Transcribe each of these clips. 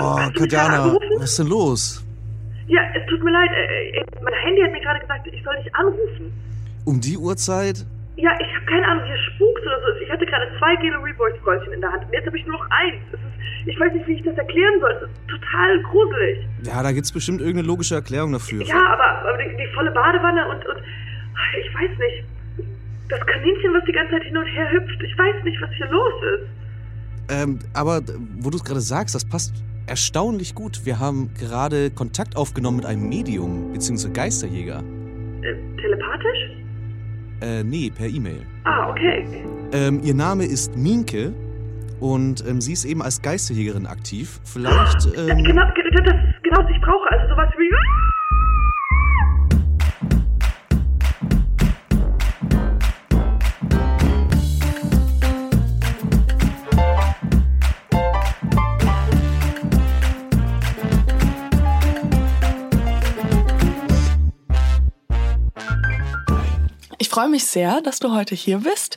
Oh, Katjana, was ist denn los? Ja, es tut mir leid. Äh, äh, mein Handy hat mir gerade gesagt, ich soll dich anrufen. Um die Uhrzeit? Ja, ich habe keine Ahnung, hier spukt oder so. Ich hatte gerade zwei Gelo Revoice Goldchen in der Hand und jetzt habe ich nur noch eins. Es ist, ich weiß nicht, wie ich das erklären soll. Es ist total gruselig. Ja, da gibt's bestimmt irgendeine logische Erklärung dafür. Ja, aber, aber die, die volle Badewanne und, und ich weiß nicht. Das Kaninchen, was die ganze Zeit hin und her hüpft. Ich weiß nicht, was hier los ist. Ähm, aber wo du es gerade sagst, das passt erstaunlich gut. Wir haben gerade Kontakt aufgenommen mit einem Medium, beziehungsweise Geisterjäger. Äh, telepathisch? Äh, nee, per E-Mail. Ah, okay. Ähm, ihr Name ist Minke und ähm, sie ist eben als Geisterjägerin aktiv. Vielleicht, Das, ähm, genau, ge- das ist genau, was ich brauche. Also sowas wie. Freue mich sehr, dass du heute hier bist.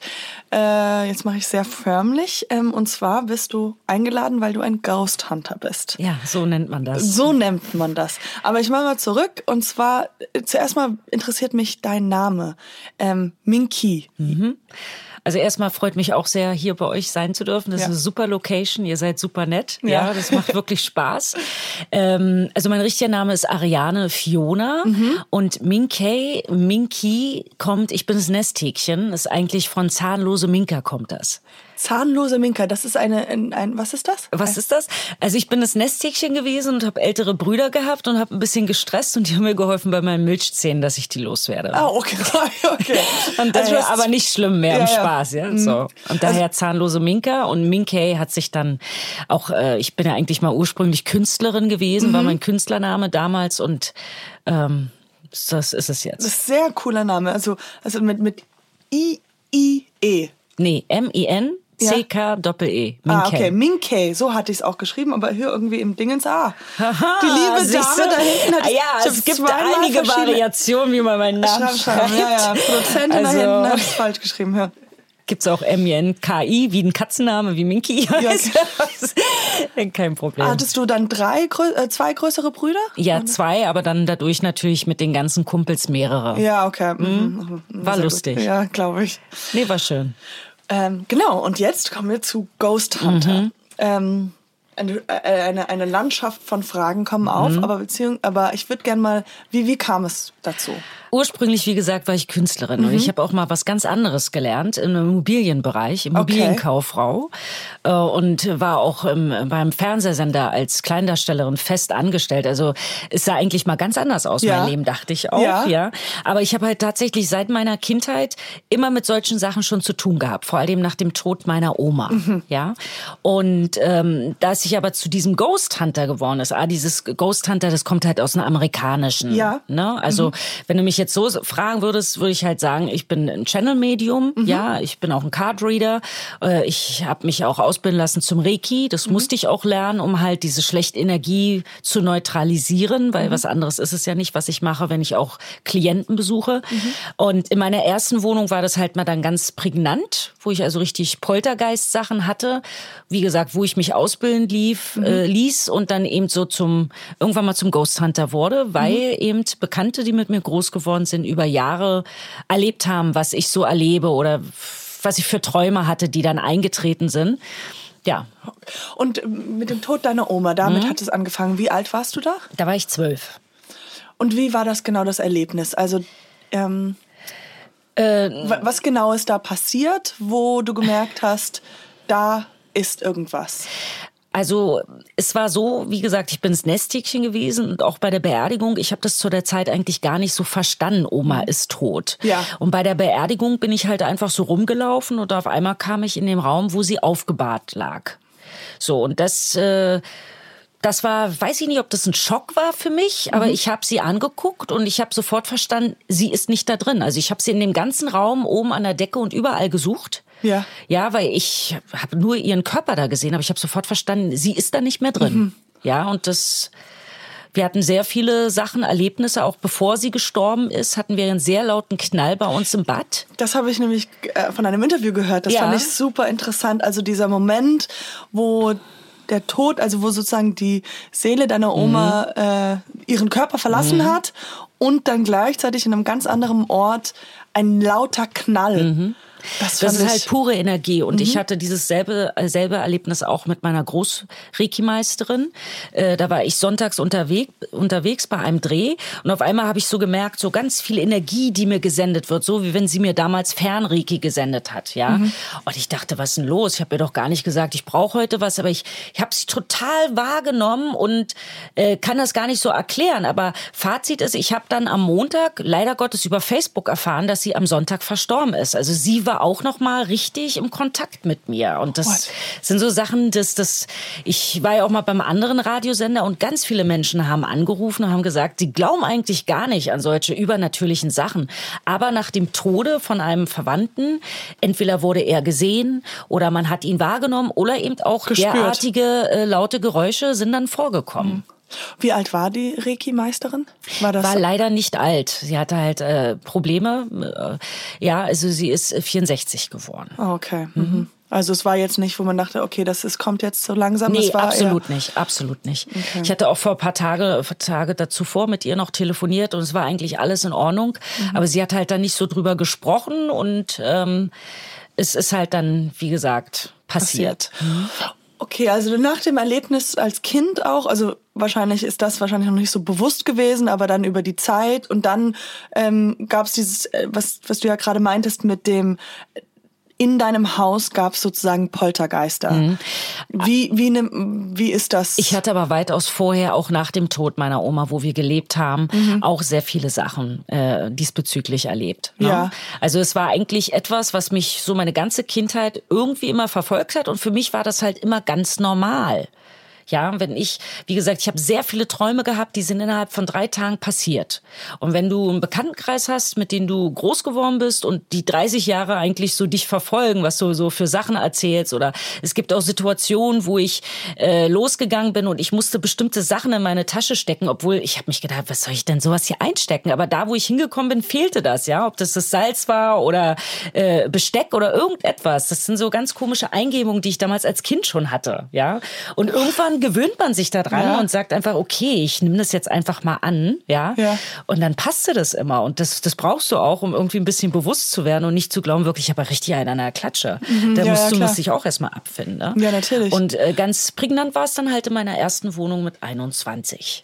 Äh, jetzt mache ich sehr förmlich. Ähm, und zwar bist du eingeladen, weil du ein Ghost Hunter bist. Ja, so nennt man das. So nennt man das. Aber ich mache mal zurück. Und zwar, äh, zuerst mal interessiert mich dein Name. Ähm, Minky. Also erstmal freut mich auch sehr, hier bei euch sein zu dürfen. Das Ja. ist eine super Location. Ihr seid super nett. Ja. Ja, das macht wirklich Spaß. Ähm, also mein richtiger Name ist Ariane Fiona Mhm. und Minkey, Minky kommt, ich bin das Nesthäkchen, ist eigentlich von zahnlose Minka kommt das. Zahnlose Minka, das ist eine, ein, ein was ist das? Was ist das? Also ich bin das Nesthäkchen gewesen und habe ältere Brüder gehabt und habe ein bisschen gestresst und die haben mir geholfen bei meinen Milchzähnen, dass ich die loswerde. Ah, okay. okay. Und Also daher, hast- aber nicht schlimm mehr Ja, im ja. Spaß, ja. So. Und daher zahnlose Minka und Minkey hat sich dann auch, äh, ich bin ja eigentlich mal ursprünglich Künstlerin gewesen, war mein Künstlername damals und ähm, das ist es Das jetzt. ist ein sehr cooler Name. Also, also mit, mit I-I-E. Nee, M-I-N. C-K-Doppel-E. Ah, okay, Minkey, so hatte ich es auch geschrieben, aber hier irgendwie im Dingens, ah, die liebe Dame da hinten hat Ah, ja, es gibt einige Variationen, wie man meinen Namen Schreib, schreib, schreibt. ja, ja, Produzentin da Also- hinten hat es falsch geschrieben, ja. Gibt's auch M-I-N-K-I, wie ein Katzenname, wie Minky heißt. Kein Problem. Hattest du dann drei, äh, zwei größere Brüder? Ja, zwei, aber dann dadurch natürlich mit den ganzen Kumpels mehrere. Ja, okay. mhm, mhm, War sehr lustig. Gut. Ja, glaube ich. Nee, war schön. Ähm, genau, und jetzt kommen wir zu Ghost Hunter. Mhm. Ähm, eine, äh, eine, eine Landschaft von Fragen kommen auf, Mhm. aber, beziehung, aber ich würde gern mal, wie, wie kam es dazu? Ursprünglich, wie gesagt, war ich Künstlerin und ich habe auch mal was ganz anderes gelernt im Immobilienbereich, Immobilienkauffrau äh, und war auch im, beim Fernsehsender als Kleindarstellerin fest angestellt. Also es sah eigentlich mal ganz anders aus, Ja. mein Leben, dachte ich auch. Ja. Ja. Aber ich habe halt tatsächlich seit meiner Kindheit immer mit solchen Sachen schon zu tun gehabt, vor allem nach dem Tod meiner Oma. Mhm. Ja. Und ähm, dass ich aber zu diesem Ghost Hunter geworden ist, ah, dieses Ghost Hunter, das kommt halt aus einem amerikanischen. Ja. Ne? Also wenn du mich jetzt so fragen würdest, würde ich halt sagen, ich bin ein Channel-Medium, ja, ich bin auch ein Card-Reader, äh, ich habe mich auch ausbilden lassen zum Reiki, das musste ich auch lernen, um halt diese schlechte Energie zu neutralisieren, weil was anderes ist es ja nicht, was ich mache, wenn ich auch Klienten besuche. Und in meiner ersten Wohnung war das halt mal dann ganz prägnant, wo ich also richtig Poltergeist-Sachen hatte, wie gesagt, wo ich mich ausbilden lief, äh, ließ und dann eben so zum, irgendwann mal zum Ghost Hunter wurde, weil eben Bekannte, die mit mir groß geworden sind, über Jahre erlebt haben, was ich so erlebe oder was ich für Träume hatte, die dann eingetreten sind. Ja, Und mit dem Tod deiner Oma, Mhm. damit hat es angefangen. Wie alt warst du da? da war ich zwölf. Und wie war das genau das Erlebnis? Also, ähm, Äh, wa- was genau ist da passiert, wo du gemerkt hast, da ist irgendwas? Also es war so, wie gesagt, ich bin das Nesthäkchen gewesen und auch bei der Beerdigung, ich habe das zu der Zeit eigentlich gar nicht so verstanden, Oma ist tot. Ja. Und bei der Beerdigung bin ich halt einfach so rumgelaufen und auf einmal kam ich in den Raum, wo sie aufgebahrt lag. So, und das... Äh, das war, weiß ich nicht, ob das ein Schock war für mich, aber ich habe sie angeguckt und ich habe sofort verstanden, sie ist nicht da drin. Also ich habe sie in dem ganzen Raum oben an der Decke und überall gesucht. Ja. Ja, weil ich habe nur ihren Körper da gesehen, aber ich habe sofort verstanden, sie ist da nicht mehr drin. Ja, und das wir hatten sehr viele Sachen, Erlebnisse, auch bevor sie gestorben ist, hatten wir einen sehr lauten Knall bei uns im Bad. Das habe ich nämlich äh, von einem Interview gehört. Das Ja. fand ich super interessant. Also dieser Moment, wo der Tod, also wo sozusagen die Seele deiner Oma äh, ihren Körper verlassen hat und dann gleichzeitig in einem ganz anderen Ort ein lauter Knall. Das, fand ist halt pure Energie. Und ich hatte dieses selbe, selbe Erlebnis auch mit meiner Groß-Reiki-Meisterin. Äh, da war ich sonntags unterwegs, unterwegs bei einem Dreh. Und auf einmal habe ich so gemerkt, so ganz viel Energie, die mir gesendet wird. So wie wenn sie mir damals Fernreiki gesendet hat. ja. Und ich dachte, was ist denn los? Ich habe ihr doch gar nicht gesagt, ich brauche heute was. Aber ich, ich habe sie total wahrgenommen und äh, kann das gar nicht so erklären. Aber Fazit ist, ich habe dann am Montag leider Gottes über Facebook erfahren, dass sie am Sonntag verstorben ist. Also sie war auch noch mal richtig im Kontakt mit mir und das What? sind so Sachen, dass das ich war ja auch mal beim anderen Radiosender und ganz viele Menschen haben angerufen und haben gesagt, sie glauben eigentlich gar nicht an solche übernatürlichen Sachen, aber nach dem Tode von einem Verwandten entweder wurde er gesehen oder man hat ihn wahrgenommen oder eben auch Gespürt. derartige äh, laute Geräusche sind dann vorgekommen. Wie alt war die Reiki-Meisterin? War das War leider nicht alt. Sie hatte halt äh, Probleme. Äh, ja, also sie ist äh, 64 geworden. Ah, okay. Mhm. Also es war jetzt nicht, wo man dachte, okay, das ist, kommt jetzt so langsam. Nee, absolut nicht, absolut nicht. Ich hatte auch vor ein paar Tage, Tage zuvor mit ihr noch telefoniert und es war eigentlich alles in Ordnung. Mhm. Aber sie hat halt dann nicht so drüber gesprochen und ähm, es ist halt dann, wie gesagt, passiert. Okay, also nach dem Erlebnis als Kind auch, also wahrscheinlich ist das wahrscheinlich noch nicht so bewusst gewesen, aber dann über die Zeit und dann ähm, gab es dieses, äh, was, was du ja gerade meintest mit dem in deinem Haus gab es sozusagen Poltergeister. Wie, wie, ne, wie ist das? Ich hatte aber weitaus vorher, auch nach dem Tod meiner Oma, wo wir gelebt haben, auch sehr viele Sachen äh, diesbezüglich erlebt. Ne? Ja. Also es war eigentlich etwas, was mich so meine ganze Kindheit irgendwie immer verfolgt hat und für mich war das halt immer ganz normal. Ja, wenn ich, wie gesagt, ich habe sehr viele Träume gehabt, die sind innerhalb von drei Tagen passiert. Und wenn du einen Bekanntenkreis hast, mit denen du groß geworden bist und die 30 Jahre eigentlich so dich verfolgen, was du so für Sachen erzählst, oder es gibt auch Situationen, wo ich äh, losgegangen bin und ich musste bestimmte Sachen in meine Tasche stecken, obwohl ich habe mich gedacht, was soll ich denn sowas hier einstecken? Aber da, wo ich hingekommen bin, fehlte das, ja, ob das das Salz war oder äh, Besteck oder irgendetwas. Das sind so ganz komische Eingebungen, die ich damals als Kind schon hatte, ja. Und irgendwann gewöhnt man sich daran Ja. und sagt einfach, okay, ich nehme das jetzt einfach mal an, ja. Ja. Und dann passte das immer. Und das, das brauchst du auch, um irgendwie ein bisschen bewusst zu werden und nicht zu glauben, wirklich, ich habe richtig einen an der Klatsche. Da Mhm. Ja, musst du musst dich auch erstmal abfinden. Ne? Ja, natürlich. Und äh, ganz prägnant war es dann halt in meiner ersten Wohnung mit 21.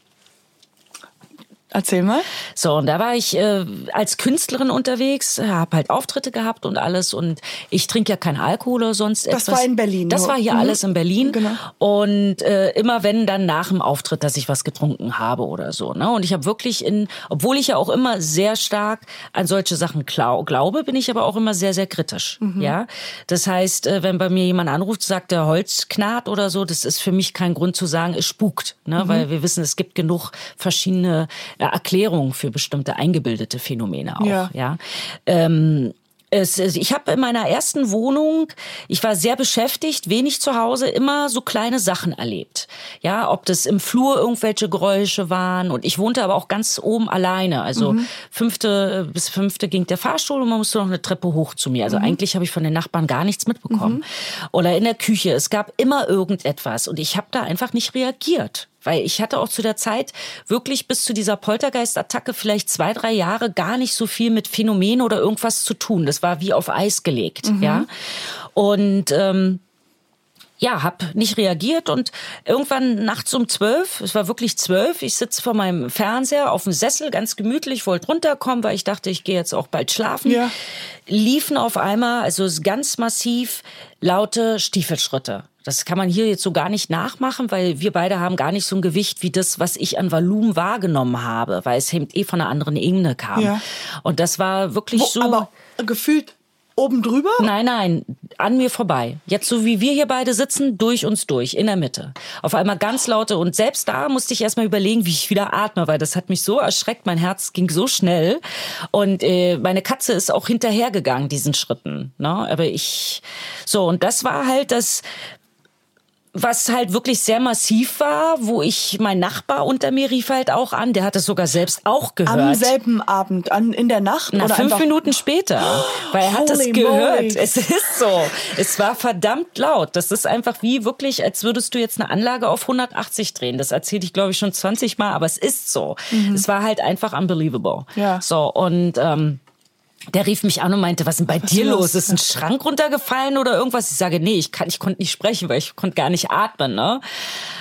Erzähl mal. So, und da war ich äh, als Künstlerin unterwegs, habe halt Auftritte gehabt und alles. Und ich trinke ja kein Alkohol oder sonst Das etwas. war in Berlin, Das nur. war hier Mhm. alles in Berlin. Genau. Und äh, immer wenn dann nach dem Auftritt, dass ich was getrunken habe oder so. Ne? Und ich habe wirklich in, obwohl ich ja auch immer sehr stark an solche Sachen glau glaube, bin ich aber auch immer sehr, sehr kritisch. Mhm. Ja, das heißt, äh, wenn bei mir jemand anruft, sagt der Holz knarrt oder so, das ist für mich kein Grund zu sagen, es spukt, ne? Mhm. weil wir wissen, es gibt genug verschiedene äh, Erklärungen für bestimmte eingebildete Phänomene auch. Ja. Ja. Ähm, es, ich habe in meiner ersten Wohnung, ich war sehr beschäftigt, wenig zu Hause, immer so kleine Sachen erlebt. Ja, ob das im Flur irgendwelche Geräusche waren und ich wohnte aber auch ganz oben alleine. Also fünfte bis fünfte ging der Fahrstuhl und man musste noch eine Treppe hoch zu mir. Also eigentlich habe ich von den Nachbarn gar nichts mitbekommen. Oder in der Küche, es gab immer irgendetwas und ich habe da einfach nicht reagiert. Weil ich hatte auch zu der Zeit wirklich bis zu dieser Poltergeist-Attacke vielleicht zwei, drei Jahre gar nicht so viel mit Phänomenen oder irgendwas zu tun. Das war wie auf Eis gelegt, ja. Und ähm, ja, hab nicht reagiert und irgendwann nachts um zwölf, es war wirklich zwölf, ich sitze vor meinem Fernseher auf dem Sessel, ganz gemütlich, wollte runterkommen, weil ich dachte, ich gehe jetzt auch bald schlafen. Ja. Liefen auf einmal, also es ist ganz massiv, laute Stiefelschritte. Das kann man hier jetzt so gar nicht nachmachen, weil wir beide haben gar nicht so ein Gewicht wie das, was ich an Volumen wahrgenommen habe, weil es eben eh von einer anderen Ebene kam. Ja. Und das war wirklich Wo, so. aber gefühlt oben drüber? Nein, nein, an mir vorbei. Jetzt so wie wir hier beide sitzen, durch uns durch, in der Mitte. Auf einmal ganz laute und selbst da musste ich erstmal überlegen, wie ich wieder atme, weil das hat mich so erschreckt, mein Herz ging so schnell und äh, meine Katze ist auch hinterhergegangen diesen Schritten, ne? Aber ich so und das war halt das was halt wirklich sehr massiv war, wo ich, mein Nachbar unter mir rief halt auch an, der hat es sogar selbst auch gehört. Am selben Abend, an, in der Nacht? Na, oder fünf Minuten später, weil er hat es gehört. moly. Es ist so. Es war verdammt laut. Das ist einfach wie wirklich, als würdest du jetzt eine Anlage auf 180 drehen. Das erzähle ich, glaube ich, schon 20 Mal, aber es ist so. Es war halt einfach unbelievable. Mhm. Ja. So, und ähm, der rief mich an und meinte, was ist denn bei dir ist los? Ist ein Schrank runtergefallen oder irgendwas? Ich sage, nee, ich kann, ich konnte nicht sprechen, weil ich konnte gar nicht atmen, ne?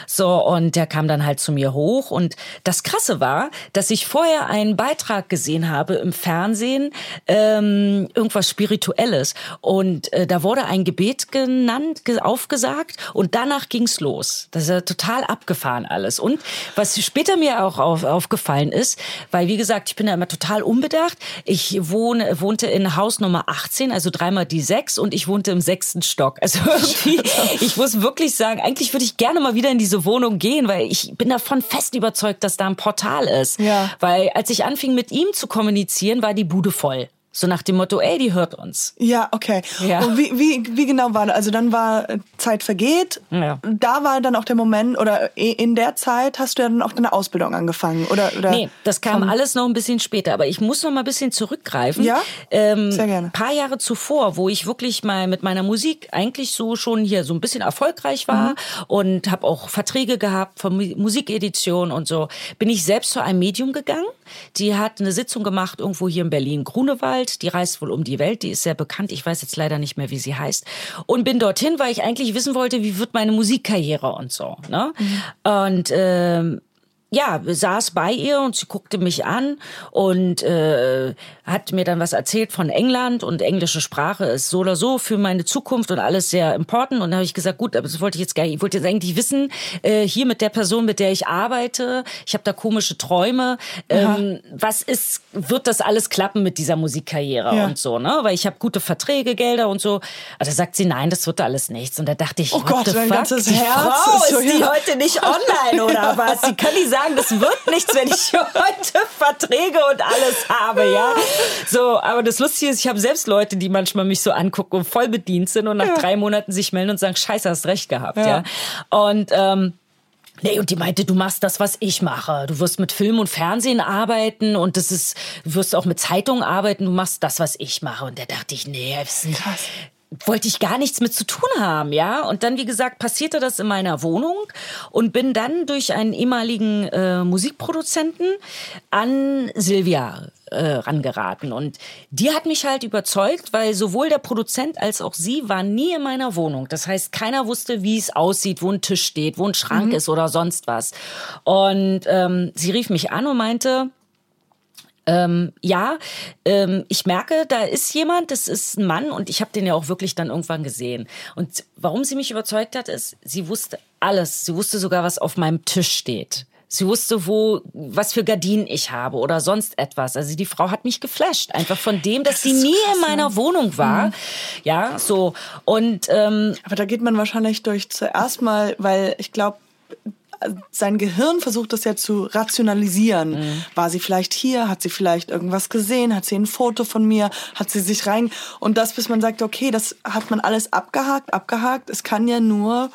So, und der kam dann halt zu mir hoch und das Krasse war, dass ich vorher einen Beitrag gesehen habe im Fernsehen, ähm, irgendwas Spirituelles und äh, da wurde ein Gebet genannt, ge aufgesagt und danach ging's los. Das ist ja total abgefahren alles. Und was später mir auch auf, aufgefallen ist, weil wie gesagt, ich bin ja immer total unbedacht. Ich wohne, wohnte in Haus Nummer 18, also dreimal die sechs und ich wohnte im sechsten Stock. Also irgendwie, ich muss wirklich sagen, eigentlich würde ich gerne mal wieder in diese Wohnung gehen, weil ich bin davon fest überzeugt, dass da ein Portal ist. Ja. Weil als ich anfing mit ihm zu kommunizieren, war die Bude voll. So nach dem Motto, ey, die hört uns. Ja, okay. Ja. Und wie, wie, wie genau war das? Also dann war äh, Zeit vergeht. Ja. Da war dann auch der Moment, oder in der Zeit hast du ja dann auch deine Ausbildung angefangen, oder? oder Nee, das kam alles noch ein bisschen später. Aber ich muss noch mal ein bisschen zurückgreifen. Ja? Ähm, Sehr gerne. paar Jahre zuvor, wo ich wirklich mal mit meiner Musik eigentlich so schon hier so ein bisschen erfolgreich war Mhm. und habe auch Verträge gehabt von Mu- Musikedition und so, bin ich selbst zu einem Medium gegangen. Die hat eine Sitzung gemacht irgendwo hier in Berlin, Grunewald. Die reist wohl um die Welt. Die ist sehr bekannt. Ich weiß jetzt leider nicht mehr, wie sie heißt. Und bin dorthin, weil ich eigentlich wissen wollte, wie wird meine Musikkarriere und so. Ne? Und ähm, ja, saß bei ihr und sie guckte mich an und äh, hat mir dann was erzählt von England und englische Sprache ist so oder so für meine Zukunft und alles sehr important. Und da habe ich gesagt, gut, aber das wollte ich jetzt gar nicht. Ich wollte jetzt eigentlich wissen, äh, hier mit der Person, mit der ich arbeite, ich habe da komische Träume. Ähm, was ist, wird das alles klappen mit dieser Musikkarriere Ja. und so, ne? Weil ich habe gute Verträge, Gelder und so. Also sagt sie, nein, das wird alles nichts. Und da dachte ich, Oh Gott, dein fuck? ganzes die Herz Frau ist ist, so, die ja. heute nicht online oder was? Sie kann nicht sagen, das wird nichts, wenn ich heute Verträge und alles habe, ja. So, aber das Lustige ist, ich habe selbst Leute, die manchmal mich so angucken und voll bedient sind und nach drei Monaten sich melden und sagen, scheiße, hast recht gehabt, ja. Und ähm, Nee, und die meinte, du machst das, was ich mache. Du wirst mit Film und Fernsehen arbeiten und das ist, du wirst auch mit Zeitungen arbeiten, du machst das, was ich mache. Und da dachte ich, nee, das ist Krass. Wollte ich gar nichts mit zu tun haben, ja. Und dann, wie gesagt, passierte das in meiner Wohnung und bin dann durch einen ehemaligen äh, Musikproduzenten an Silvia äh, rangeraten. Und die hat mich halt überzeugt, weil sowohl der Produzent als auch sie waren nie in meiner Wohnung. Das heißt, keiner wusste, wie es aussieht, wo ein Tisch steht, wo ein Schrank ist oder sonst was. Und ähm, sie rief mich an und meinte, ähm, ja, ähm, ich merke, da ist jemand, das ist ein Mann und ich habe den ja auch wirklich dann irgendwann gesehen. Und warum sie mich überzeugt hat, ist, sie wusste alles. Sie wusste sogar, was auf meinem Tisch steht. Sie wusste, wo, was für Gardinen ich habe oder sonst etwas. Also die Frau hat mich geflasht. Einfach von dem, dass sie ist nie krass, in meiner Wohnung war. Ja, so. Und ähm, Aber da geht man wahrscheinlich durch zuerst mal, weil ich glaube, sein Gehirn versucht das ja zu rationalisieren. Mhm. War sie vielleicht hier? Hat sie vielleicht irgendwas gesehen? Hat sie ein Foto von mir? Hat sie sich rein? Und das, bis man sagt, okay, das hat man alles abgehakt, abgehakt. Es kann ja nur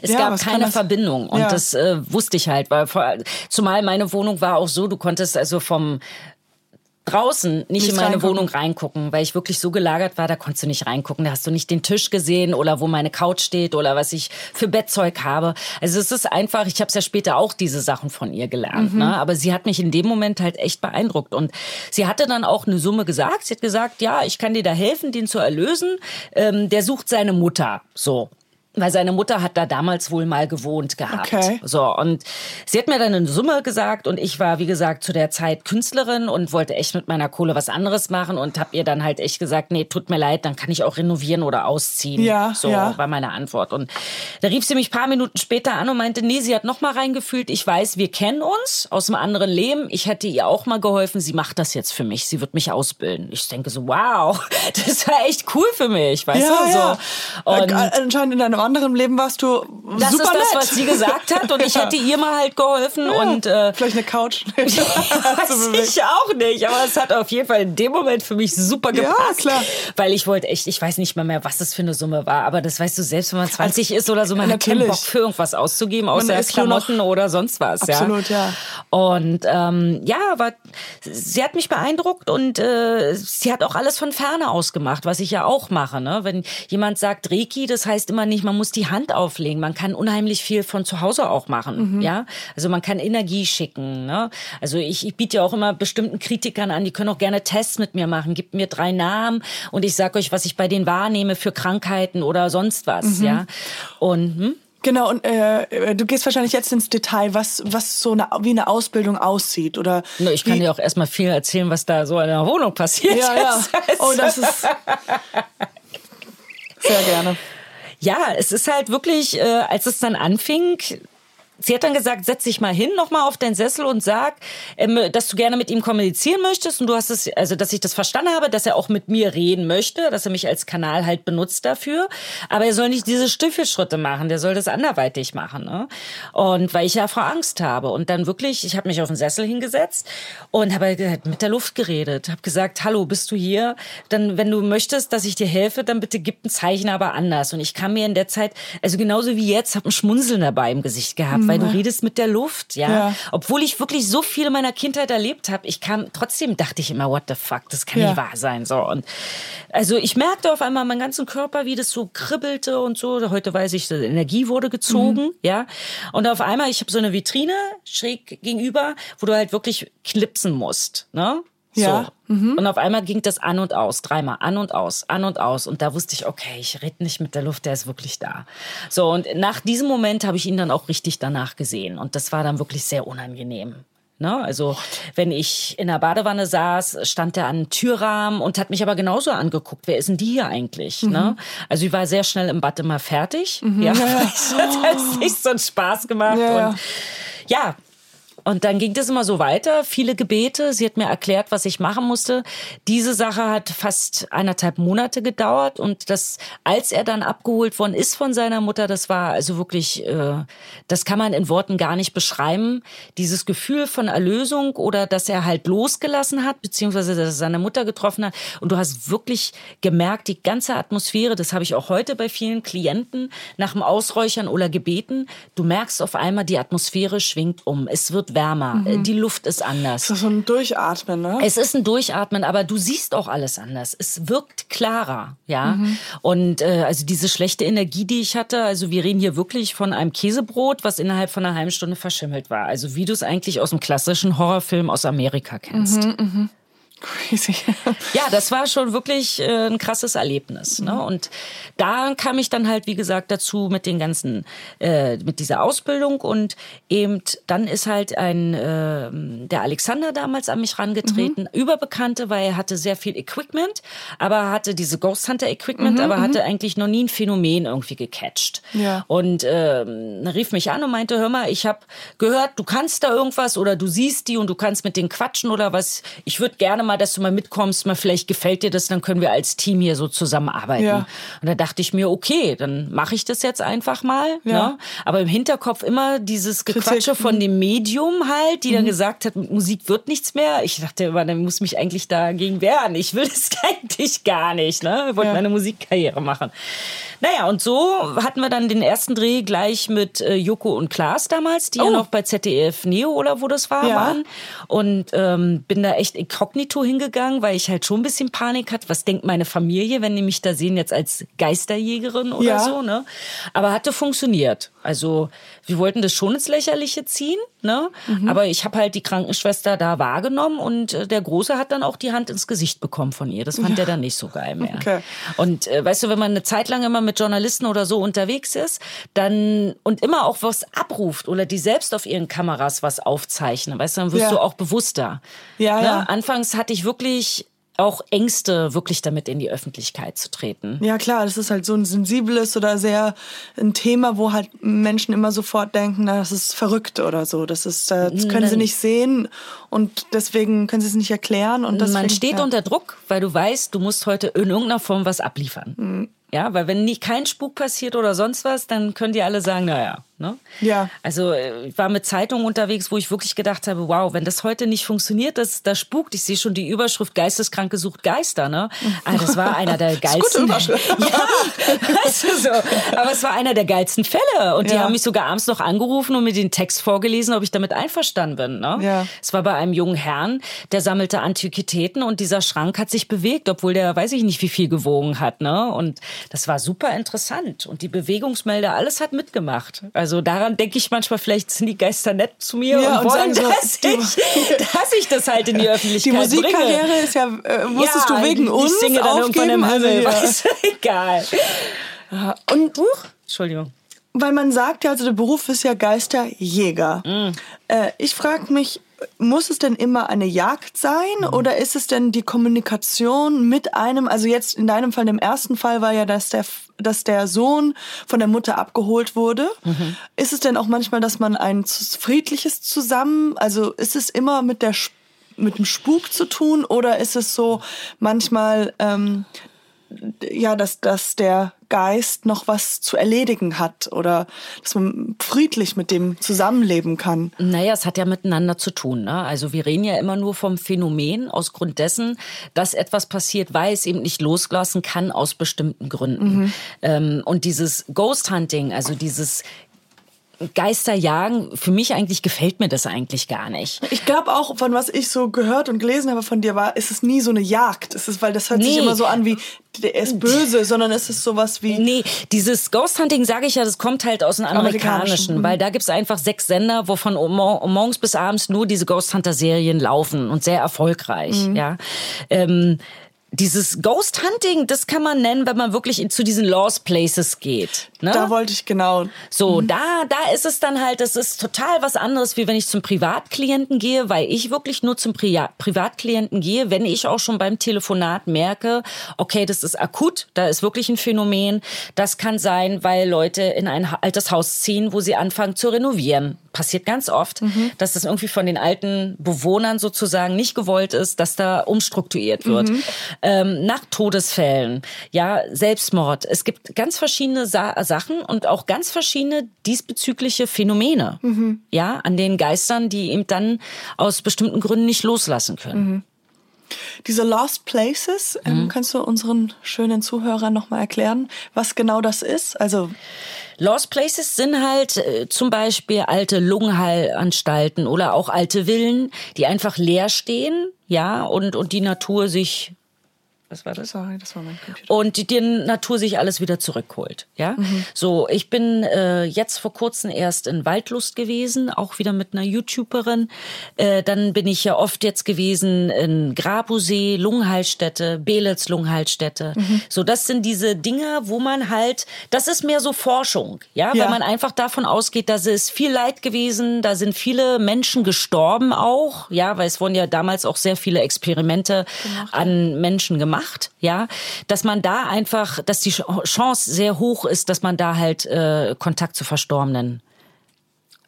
Es Ja, gab keine Verbindung und Ja. das äh, wusste ich halt, weil vor, zumal meine Wohnung war auch so, du konntest also vom draußen nicht in meine reingucken. Wohnung reingucken, weil ich wirklich so gelagert war, da konntest du nicht reingucken. Da hast du nicht den Tisch gesehen oder wo meine Couch steht oder was ich für Bettzeug habe. Also es ist einfach, ich habe es ja später auch diese Sachen von ihr gelernt, ne? aber sie hat mich in dem Moment halt echt beeindruckt und sie hatte dann auch eine Summe gesagt. Sie hat gesagt, ja, ich kann dir da helfen, den zu erlösen. Ähm, der sucht seine Mutter, so. Weil seine Mutter hat da damals wohl mal gewohnt gehabt. Okay. So, und sie hat mir dann eine Summe gesagt und ich war, wie gesagt, zu der Zeit Künstlerin und wollte echt mit meiner Kohle was anderes machen und habe ihr dann halt echt gesagt, nee, tut mir leid, dann kann ich auch renovieren oder ausziehen. Ja, so ja. war meine Antwort. Und da rief sie mich paar Minuten später an und meinte, nee, sie hat noch mal reingefühlt, ich weiß, wir kennen uns aus einem anderen Leben. Ich hätte ihr auch mal geholfen, sie macht das jetzt für mich, sie wird mich ausbilden. Ich denke so, wow, das war echt cool für mich, weißt du? So. Äh, Und Anscheinend in deinem anderen Leben warst du Das super ist das, nett. was sie gesagt hat und ich hätte ihr mal halt geholfen und äh, Vielleicht eine Couch. Weiß ich auch nicht, aber es hat auf jeden Fall in dem Moment für mich super Ja, gepasst. klar. Weil ich wollte echt, ich weiß nicht mal mehr, was das für eine Summe war, aber das weißt du selbst, wenn man 20 ist oder so, man hat keinen. Bock für irgendwas auszugeben, außer Klamotten oder sonst was. Absolut, ja. Und ähm, ja, aber sie hat mich beeindruckt und äh, sie hat auch alles von Ferne aus gemacht, was ich ja auch mache. Ne? Wenn jemand sagt Reiki, das heißt immer nicht, man muss die Hand auflegen. Man kann unheimlich viel von zu Hause auch machen. Ja, also man kann Energie schicken. Ne? Also ich, ich biete ja auch immer bestimmten Kritikern an, die können auch gerne Tests mit mir machen. Gibt mir drei Namen und ich sag euch, was ich bei denen wahrnehme für Krankheiten oder sonst was. Ja, und hm? Genau, und äh, du gehst wahrscheinlich jetzt ins Detail, was, was so eine, wie eine Ausbildung aussieht. Oder Ne, Ich kann wie, dir auch erstmal viel erzählen, was da so in der Wohnung passiert Ja, ja. Oh, das ist. Sehr gerne. Ja, es ist halt wirklich, äh, als es dann anfing, sie hat dann gesagt, setz dich mal hin nochmal auf deinen Sessel und sag, ähm, dass du gerne mit ihm kommunizieren möchtest und du hast es, also dass ich das verstanden habe, dass er auch mit mir reden möchte, dass er mich als Kanal halt benutzt dafür, aber er soll nicht diese Stüffelschritte machen, der soll das anderweitig machen. Ne? Und weil ich ja vor Angst habe und dann wirklich, ich habe mich auf den Sessel hingesetzt und habe halt mit der Luft geredet, habe gesagt, hallo, bist du hier? Dann, wenn du möchtest, dass ich dir helfe, dann bitte gib ein Zeichen, aber anders. Und ich kam mir in der Zeit, also genauso wie jetzt, habe ein Schmunzeln dabei im Gesicht gehabt, weil du redest mit der Luft, ja. Ja. Obwohl ich wirklich so viel in meiner Kindheit erlebt habe, ich kam, trotzdem dachte ich immer, what the fuck, das kann Ja. nicht wahr sein, so. Und also ich merkte auf einmal meinen ganzen Körper, wie das so kribbelte und so. Heute weiß ich, die Energie wurde gezogen, Mhm. ja. Und auf einmal, ich habe so eine Vitrine schräg gegenüber, wo du halt wirklich knipsen musst, ne? Ja. So. Und auf einmal ging das an und aus, dreimal an und aus, an und aus. Und da wusste ich, okay, ich rede nicht mit der Luft, der ist wirklich da. So, und nach diesem Moment habe ich ihn dann auch richtig danach gesehen. Und das war dann wirklich sehr unangenehm. Ne? Also, wenn ich in der Badewanne saß, stand er an einem Türrahmen und hat mich aber genauso angeguckt. Wer ist denn die hier eigentlich? Ne? Also, ich war sehr schnell im Bad immer fertig. Ja, es hat halt nicht so einen Spaß gemacht. Ja, ja. Und ja, und dann ging das immer so weiter, viele Gebete. Sie hat mir erklärt, was ich machen musste. Diese Sache hat fast eineinhalb Monate gedauert und das, als er dann abgeholt worden ist von seiner Mutter, das war also wirklich, äh, das kann man in Worten gar nicht beschreiben. Dieses Gefühl von Erlösung oder dass er halt losgelassen hat, beziehungsweise dass er seine Mutter getroffen hat. Und du hast wirklich gemerkt, die ganze Atmosphäre, das habe ich auch heute bei vielen Klienten nach dem Ausräuchern oder Gebeten. Du merkst auf einmal, die Atmosphäre schwingt um. Es wird wärmer, äh, die Luft ist anders. Das ist so ein Durchatmen, ne? Es ist ein Durchatmen, aber du siehst auch alles anders. Es wirkt klarer, ja. Und äh, also diese schlechte Energie, die ich hatte, also wir reden hier wirklich von einem Käsebrot, was innerhalb von einer halben Stunde verschimmelt war. Also wie du es eigentlich aus dem klassischen Horrorfilm aus Amerika kennst. Crazy. Ja, das war schon wirklich äh, ein krasses Erlebnis. Ne? Und da kam ich dann halt, wie gesagt, dazu mit den ganzen, äh, mit dieser Ausbildung und eben dann ist halt ein, äh, der Alexander damals an mich rangetreten, Überbekannte, weil er hatte sehr viel Equipment, aber hatte diese Ghost Hunter Equipment, aber hatte eigentlich noch nie ein Phänomen irgendwie gecatcht. Ja. Und ähm, rief mich an und meinte, hör mal, ich habe gehört, du kannst da irgendwas oder du siehst die und du kannst mit denen quatschen oder was. Ich würde gerne mal, dass du mal mitkommst, mal vielleicht gefällt dir das, dann können wir als Team hier so zusammenarbeiten. Ja. Und da dachte ich mir, okay, dann mache ich das jetzt einfach mal. Ja. Ne? Aber im Hinterkopf immer dieses Gequatsche von dem Medium halt, die dann gesagt hat, Musik wird nichts mehr. Ich dachte immer, dann muss mich eigentlich dagegen wehren. Ich will das eigentlich gar nicht. Ne? Ich wollte Ja. meine Musikkarriere machen. Naja, und so hatten wir dann den ersten Dreh gleich mit äh, Joko und Klaas damals, die ja Oh. noch bei ZDF Neo oder wo das war, Ja. waren. Und ähm, bin da echt inkognito hingegangen, weil ich halt schon ein bisschen Panik hatte. Was denkt meine Familie, wenn die mich da sehen jetzt als Geisterjägerin oder Ja. so, ne? Aber hatte funktioniert. Also wir wollten das schon ins Lächerliche ziehen, ne? Mhm. Aber ich habe halt die Krankenschwester da wahrgenommen und äh, der Große hat dann auch die Hand ins Gesicht bekommen von ihr. Das fand er dann nicht so geil mehr. Okay. Und äh, weißt du, wenn man eine Zeit lang immer mit Journalisten oder so unterwegs ist, dann und immer auch was abruft oder die selbst auf ihren Kameras was aufzeichnen, weißt du, dann wirst Ja. du auch bewusster. Ja, ne? ja. Anfangs hatte ich wirklich auch Ängste, wirklich damit in die Öffentlichkeit zu treten. Ja, klar, das ist halt so ein sensibles oder sehr ein Thema, wo halt Menschen immer sofort denken, na, das ist verrückt oder so. Das ist, äh, das können sie nicht sehen und deswegen können sie es nicht erklären. Und deswegen, Man steht ja. unter Druck, weil du weißt, du musst heute in irgendeiner Form was abliefern. Ja, weil wenn nicht kein Spuk passiert oder sonst was, dann können die alle sagen, naja, ne? Ja. Also äh, ich war mit Zeitungen unterwegs, wo ich wirklich gedacht habe, wow, wenn das heute nicht funktioniert, das, das spukt. Ich sehe schon die Überschrift Geisteskranke sucht Geister, ne? Ah, das war einer der geilsten. Das ist gute ja, weißt du so. Aber es war einer der geilsten Fälle. Und die Ja. haben mich sogar abends noch angerufen und mir den Text vorgelesen, ob ich damit einverstanden bin. Ne? Ja. Es war bei einem jungen Herrn, der sammelte Antiquitäten und dieser Schrank hat sich bewegt, obwohl der weiß ich nicht, wie viel gewogen hat. Ne? Und das war super interessant. Und die Bewegungsmelder, alles hat mitgemacht. Also daran denke ich manchmal, vielleicht sind die Geister nett zu mir Ja, und und wollen, sagen so, dass, die- ich, dass ich das halt in die Die Öffentlichkeit bringe. Musikkarriere ist ja, äh, musstest ja, du wegen uns singe dann irgendwann aufgeben. im Also, Himmel, ja. weißt du? Egal. Und Huch, Entschuldigung. Weil man sagt ja, also der Beruf ist ja Geisterjäger. Mm. Äh, ich frage mich, muss es denn immer eine Jagd sein Mm. oder ist es denn die Kommunikation mit einem, also jetzt in deinem Fall, im ersten Fall war ja, dass der, dass der Sohn von der Mutter abgeholt wurde. Mhm. Ist es denn auch manchmal, dass man ein friedliches zusammen, also ist es immer mit der mit dem Spuk zu tun oder ist es so manchmal ähm, ja, dass, dass der Geist noch was zu erledigen hat oder dass man friedlich mit dem zusammenleben kann. Naja, es hat ja miteinander zu tun. Ne? Also wir reden ja immer nur vom Phänomen aus Grund dessen, dass etwas passiert, weil es eben nicht loslassen kann aus bestimmten Gründen. Ähm, und dieses Ghost Hunting, also dieses Geisterjagen, für mich eigentlich gefällt mir das eigentlich gar nicht. Ich glaube auch, von was ich so gehört und gelesen habe von dir, war, ist es nie so eine Jagd. Es ist, weil das hört sich Nee. immer so an wie, der ist böse, sondern es ist sowas wie, Nee, dieses Ghost Hunting, sage ich ja, das kommt halt aus dem Amerikanischen, Amerikanischen, mhm. weil da gibt's einfach sechs Sender, wovon morgens bis abends nur diese Ghost Hunter Serien laufen und sehr erfolgreich, Mhm. ja. Ähm, dieses Ghost Hunting, das kann man nennen, wenn man wirklich zu diesen Lost Places geht. Ne? da wollte ich genau. So, da, da ist es dann halt, das ist total was anderes, wie wenn ich zum Privatklienten gehe, weil ich wirklich nur zum Pri Privatklienten gehe, wenn ich auch schon beim Telefonat merke, okay, das ist akut, da ist wirklich ein Phänomen. Das kann sein, weil Leute in ein altes Haus ziehen, wo sie anfangen zu renovieren. Passiert ganz oft, dass das irgendwie von den alten Bewohnern sozusagen nicht gewollt ist, dass da umstrukturiert wird. Ähm, nach Todesfällen, ja, Selbstmord. Es gibt ganz verschiedene Sa Sachen und auch ganz verschiedene diesbezügliche Phänomene, ja, an den Geistern, die eben dann aus bestimmten Gründen nicht loslassen können. Diese Lost Places, ähm, kannst du unseren schönen Zuhörern nochmal erklären, was genau das ist? Also, Lost Places sind halt äh, zum Beispiel alte Lungenheilanstalten oder auch alte Villen, die einfach leer stehen, ja, und, und die Natur sich, was war das? sorry, das war mein Computer. und die, die Natur sich alles wieder zurückholt. Ja, so ich bin äh, jetzt vor kurzem erst in Waldlust gewesen, auch wieder mit einer YouTuberin. Äh, dann bin ich ja oft jetzt gewesen in Grabusee, Lungenheilstätte, Belitz Lungenheilstätte. So das sind diese Dinge, wo man halt, das ist mehr so Forschung, ja, Ja. weil man einfach davon ausgeht, dass es viel Leid gewesen, da sind viele Menschen gestorben auch, ja, weil es wurden ja damals auch sehr viele Experimente an Menschen gemacht, ja, dass man da einfach, dass die Ch- Chance sehr hoch ist, dass man da halt äh, Kontakt zu Verstorbenen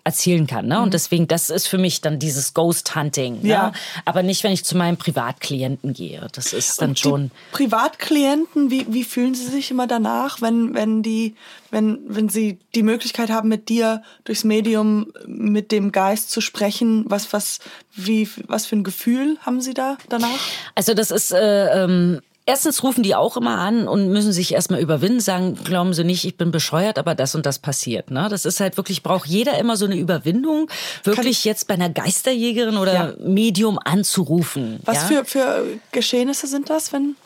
erzielen kann, ne? Und deswegen, das ist für mich dann dieses Ghost Hunting, Ja. ne? aber nicht, wenn ich zu meinem Privatklienten gehe. Das ist dann schon. Privatklienten, wie, wie fühlen sie sich immer danach, wenn, wenn die, wenn, wenn sie die Möglichkeit haben, mit dir durchs Medium mit dem Geist zu sprechen? Was, was, wie, was für ein Gefühl haben sie da danach? Also das ist äh, ähm, Erstens rufen die auch immer an und müssen sich erstmal überwinden, sagen, glauben Sie nicht, ich bin bescheuert, aber das und das passiert. Ne? Das ist halt wirklich, braucht jeder immer so eine Überwindung, wirklich jetzt bei einer Geisterjägerin oder Ja. Medium anzurufen. Was ja? für, für Geschehnisse sind das, wenn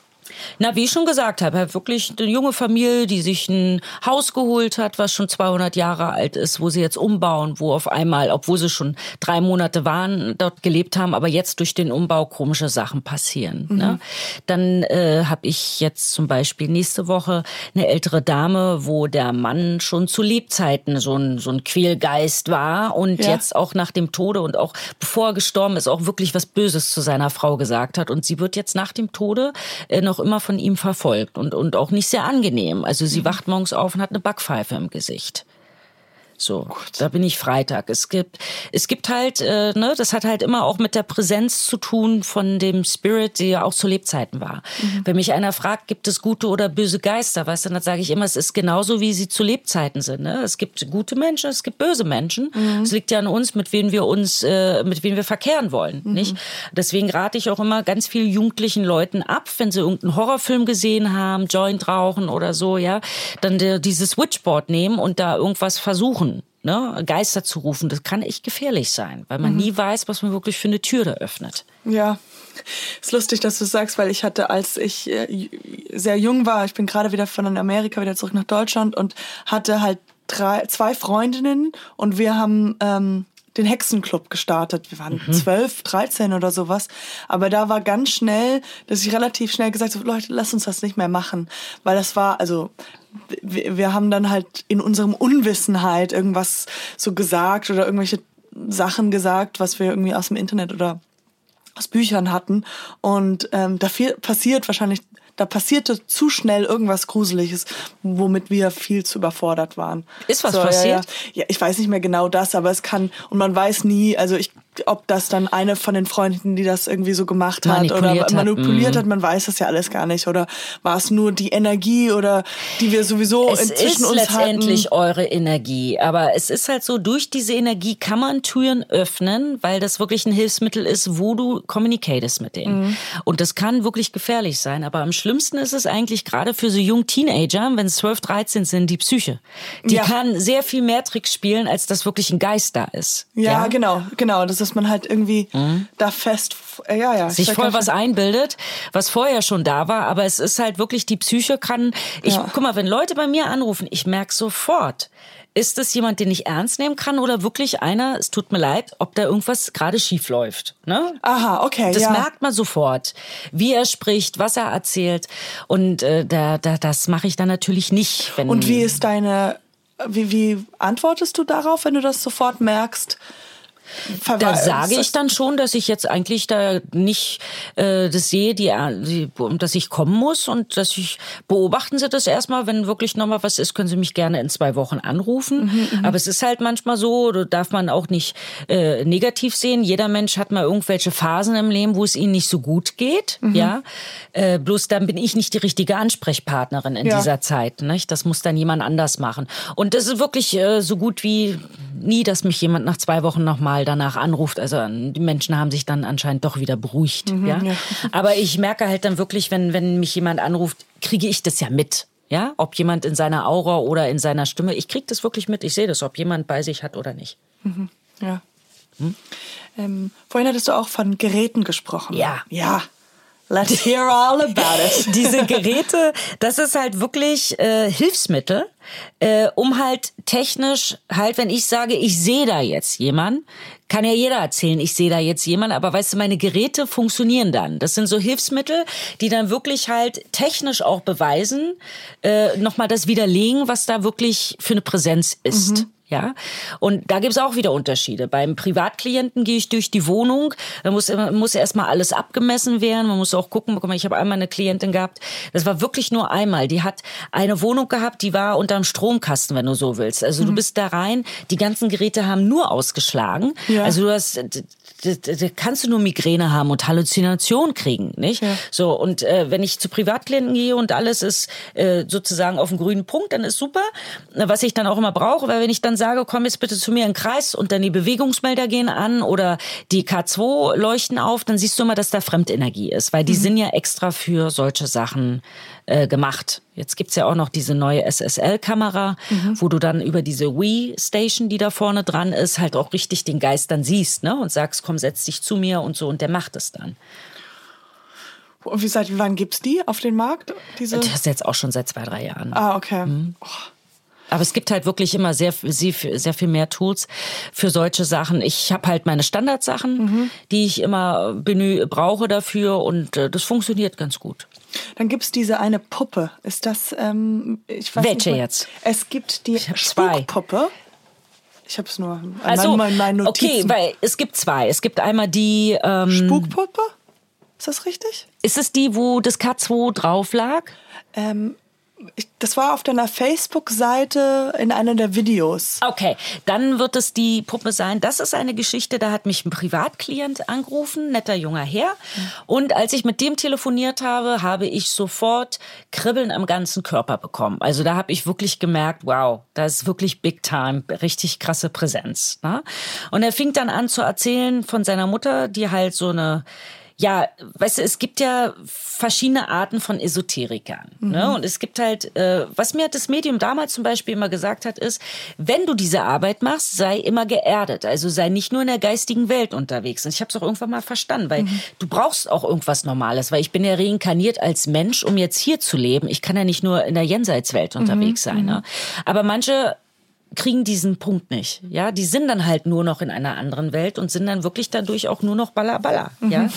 Na, wie ich schon gesagt habe, halt wirklich eine junge Familie, die sich ein Haus geholt hat, was schon 200 Jahre alt ist, wo sie jetzt umbauen, wo auf einmal, obwohl sie schon drei Monate waren, dort gelebt haben, aber jetzt durch den Umbau komische Sachen passieren. Ne? Dann äh, habe ich jetzt zum Beispiel nächste Woche eine ältere Dame, wo der Mann schon zu Lebzeiten so ein, so ein Quälgeist war und Ja. jetzt auch nach dem Tode und auch bevor er gestorben ist, auch wirklich was Böses zu seiner Frau gesagt hat. Und sie wird jetzt nach dem Tode äh, noch immer von ihm verfolgt und, und auch nicht sehr angenehm. Also sie wacht morgens auf und hat eine Backpfeife im Gesicht. So, da bin ich Freitag. Es gibt, es gibt halt, äh, ne, das hat halt immer auch mit der Präsenz zu tun von dem Spirit, der ja auch zu Lebzeiten war. Mhm. Wenn mich einer fragt, gibt es gute oder böse Geister, weißt du, dann sage ich immer, es ist genauso, wie sie zu Lebzeiten sind. Ne? Es gibt gute Menschen, es gibt böse Menschen. Mhm. Es liegt ja an uns, mit wem wir uns, äh, mit wem wir verkehren wollen, mhm. nicht? Deswegen rate ich auch immer ganz vielen jugendlichen Leuten ab, wenn sie irgendeinen Horrorfilm gesehen haben, Joint rauchen oder so, ja, dann der, dieses Switchboard nehmen und da irgendwas versuchen ne, Geister zu rufen, das kann echt gefährlich sein, weil man mhm. nie weiß, was man wirklich für eine Tür da öffnet. Ja. Ist lustig, dass du sagst, weil ich hatte, als ich äh, sehr jung war, ich bin gerade wieder von Amerika wieder zurück nach Deutschland und hatte halt drei, zwei Freundinnen und wir haben ähm, den Hexenclub gestartet. Wir waren mhm. zwölf, mhm. dreizehn oder sowas. Aber da war ganz schnell, dass ich relativ schnell gesagt habe, Leute, lass uns das nicht mehr machen. Weil das war, also wir, wir haben dann halt in unserem Unwissenheit irgendwas so gesagt oder irgendwelche Sachen gesagt, was wir irgendwie aus dem Internet oder aus Büchern hatten. Und ähm, da viel, passiert wahrscheinlich, da passierte zu schnell irgendwas Gruseliges, womit wir viel zu überfordert waren. Ist was so, passiert? Ja, ja. ja, ich weiß nicht mehr genau das, aber es kann, und man weiß nie, also ich ob das dann eine von den Freunden, die das irgendwie so gemacht hat oder manipuliert hat, mhm. man weiß das ja alles gar nicht. Oder war es nur die Energie oder die wir sowieso es inzwischen uns Es ist letztendlich eure Energie, aber es ist halt so, durch diese Energie kann man Türen öffnen, weil das wirklich ein Hilfsmittel ist, wo du kommunikatest mit denen. Mhm. Und das kann wirklich gefährlich sein, aber am schlimmsten ist es eigentlich gerade für so jungen Teenager, wenn es 12, 13 sind, die Psyche. Die ja. kann sehr viel mehr Tricks spielen, als dass wirklich ein Geist da ist. Ja, ja? genau, genau. Das ist dass man halt irgendwie mhm. da fest, äh, ja, ja. Sich voll was einbildet, was vorher schon da war, aber es ist halt wirklich, die Psyche kann, ich, ja. guck mal, wenn Leute bei mir anrufen, ich merke sofort, ist es jemand, den ich ernst nehmen kann oder wirklich einer, es tut mir leid, ob da irgendwas gerade schief läuft. Ne? Aha, okay. Das ja. merkt man sofort, wie er spricht, was er erzählt. Und äh, da, da, das mache ich dann natürlich nicht. Wenn Und wie ist deine, wie, wie antwortest du darauf, wenn du das sofort merkst? Da sage ich dann schon, dass ich jetzt eigentlich da nicht äh, das sehe, die, die, dass ich kommen muss und dass ich beobachten Sie das erstmal, wenn wirklich nochmal was ist, können Sie mich gerne in zwei Wochen anrufen. Mhm, mhm, Aber es ist halt manchmal so, da darf man auch nicht äh, negativ sehen. Jeder Mensch hat mal irgendwelche Phasen im Leben, wo es ihnen nicht so gut geht. Mhm. Ja, äh, bloß dann bin ich nicht die richtige Ansprechpartnerin in ja. dieser Zeit. Nicht? Das muss dann jemand anders machen. Und das ist wirklich äh, so gut wie nie, dass mich jemand nach zwei Wochen nochmal mal danach anruft. Also die Menschen haben sich dann anscheinend doch wieder beruhigt. Mhm, ja? ja? Aber ich merke halt dann wirklich, wenn, wenn mich jemand anruft, kriege ich das ja mit. Ja, ob jemand in seiner Aura oder in seiner Stimme, ich kriege das wirklich mit. Ich sehe das, ob jemand bei sich hat oder nicht. Mhm, ja. Hm? Ähm, vorhin hattest du auch von Geräten gesprochen. Ja. Ja. Let's hear all about it. Diese Geräte, das ist halt wirklich äh, Hilfsmittel, äh, um halt technisch, halt, wenn ich sage, ich sehe da jetzt jemand, kann ja jeder erzählen, ich sehe da jetzt jemand, aber weißt du, meine Geräte funktionieren dann. Das sind so Hilfsmittel, die dann wirklich halt technisch auch beweisen, äh, nochmal das widerlegen, was da wirklich für eine Präsenz ist. Mhm. Ja, und da gibt's auch wieder Unterschiede. Beim Privatklienten gehe ich durch die Wohnung, da muss, muss erstmal alles abgemessen werden. Man muss auch gucken, guck mal, ich habe einmal eine Klientin gehabt, das war wirklich nur einmal. Die hat eine Wohnung gehabt, die war unterm Stromkasten, wenn du so willst. Also mhm. du bist da rein, die ganzen Geräte haben nur ausgeschlagen. Ja. Also du hast kannst du nur Migräne haben und Halluzination kriegen, nicht? Ja. So und äh, wenn ich zu Privatklienten gehe und alles ist äh, sozusagen auf dem grünen Punkt, dann ist super. Was ich dann auch immer brauche, weil wenn ich dann sage, komm jetzt bitte zu mir in den Kreis und dann die Bewegungsmelder gehen an oder die K2 leuchten auf, dann siehst du immer, dass da Fremdenergie ist, weil die mhm. sind ja extra für solche Sachen äh, gemacht. Jetzt gibt's ja auch noch diese neue SSL-Kamera, mhm. wo du dann über diese Wii-Station, die da vorne dran ist, halt auch richtig den Geist dann siehst ne? und sagst, komm, setz dich zu mir und so und der macht es dann. Und wie seit wann gibt's die auf den Markt? Diese? Das ist jetzt auch schon seit zwei, drei Jahren. Ah, okay. Mhm. Oh. Aber es gibt halt wirklich immer sehr, sehr, sehr viel mehr Tools für solche Sachen. Ich habe halt meine Standardsachen, mhm. die ich immer benü brauche dafür und äh, das funktioniert ganz gut. Dann gibt's diese eine Puppe. Ist das, ähm, ich weiß Welche nicht, jetzt? Es gibt die Spukpuppe. Ich habe es nur also, meinen, meinen Notizen. Okay, weil es gibt zwei. Es gibt einmal die... Ähm, Spukpuppe? Ist das richtig? Ist es die, wo das K2 drauf lag? Ähm, Das war auf deiner Facebook-Seite in einer der Videos. Okay, dann wird es die Puppe sein. Das ist eine Geschichte, da hat mich ein Privatklient angerufen, netter junger Herr. Und als ich mit dem telefoniert habe, habe ich sofort Kribbeln am ganzen Körper bekommen. Also da habe ich wirklich gemerkt, wow, da ist wirklich Big Time, richtig krasse Präsenz. Ne? Und er fing dann an zu erzählen von seiner Mutter, die halt so eine ja, weißt du, es gibt ja verschiedene Arten von Esoterikern. Ne? Mhm. Ne? Und es gibt halt, äh, was mir das Medium damals zum Beispiel immer gesagt hat, ist, wenn du diese Arbeit machst, sei immer geerdet. Also sei nicht nur in der geistigen Welt unterwegs. Und ich habe es auch irgendwann mal verstanden, weil mhm. du brauchst auch irgendwas Normales, weil ich bin ja reinkarniert als Mensch, um jetzt hier zu leben. Ich kann ja nicht nur in der Jenseitswelt unterwegs mhm. sein. Ne? Mhm. Aber manche kriegen diesen Punkt nicht. Ja, die sind dann halt nur noch in einer anderen Welt und sind dann wirklich dadurch auch nur noch Balla Balla. Ja,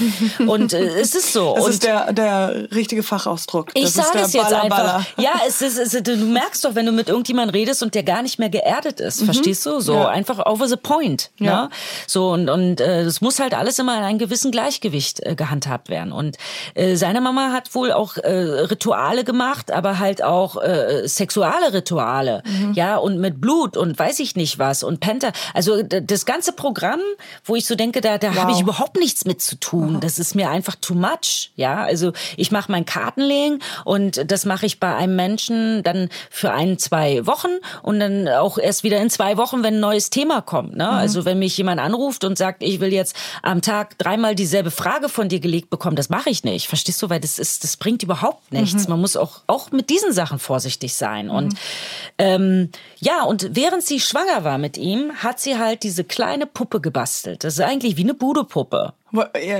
und äh, es ist so. Das und ist der, der richtige Fachausdruck. Das ich sage es jetzt einfach. Ja, es ist, es ist, du merkst doch, wenn du mit irgendjemandem redest und der gar nicht mehr geerdet ist, mhm. verstehst du? So ja. einfach over the point. Ja. Ne? So und und äh, das muss halt alles immer in einem gewissen Gleichgewicht äh, gehandhabt werden. Und äh, seine Mama hat wohl auch äh, Rituale gemacht, aber halt auch äh, sexuale Rituale. Mhm. Ja, und mit Blut Blut und weiß ich nicht was und Penta. Also das ganze Programm, wo ich so denke, da, da wow. habe ich überhaupt nichts mit zu tun. Das ist mir einfach too much. Ja, also ich mache mein Kartenlegen und das mache ich bei einem Menschen dann für ein, zwei Wochen und dann auch erst wieder in zwei Wochen, wenn ein neues Thema kommt. Ne? Mhm. Also wenn mich jemand anruft und sagt, ich will jetzt am Tag dreimal dieselbe Frage von dir gelegt bekommen, das mache ich nicht. Verstehst du? Weil das ist, das bringt überhaupt nichts. Mhm. Man muss auch, auch mit diesen Sachen vorsichtig sein. Mhm. Und ähm, ja, und während sie schwanger war mit ihm, hat sie halt diese kleine Puppe gebastelt. Das ist eigentlich wie eine Budepuppe.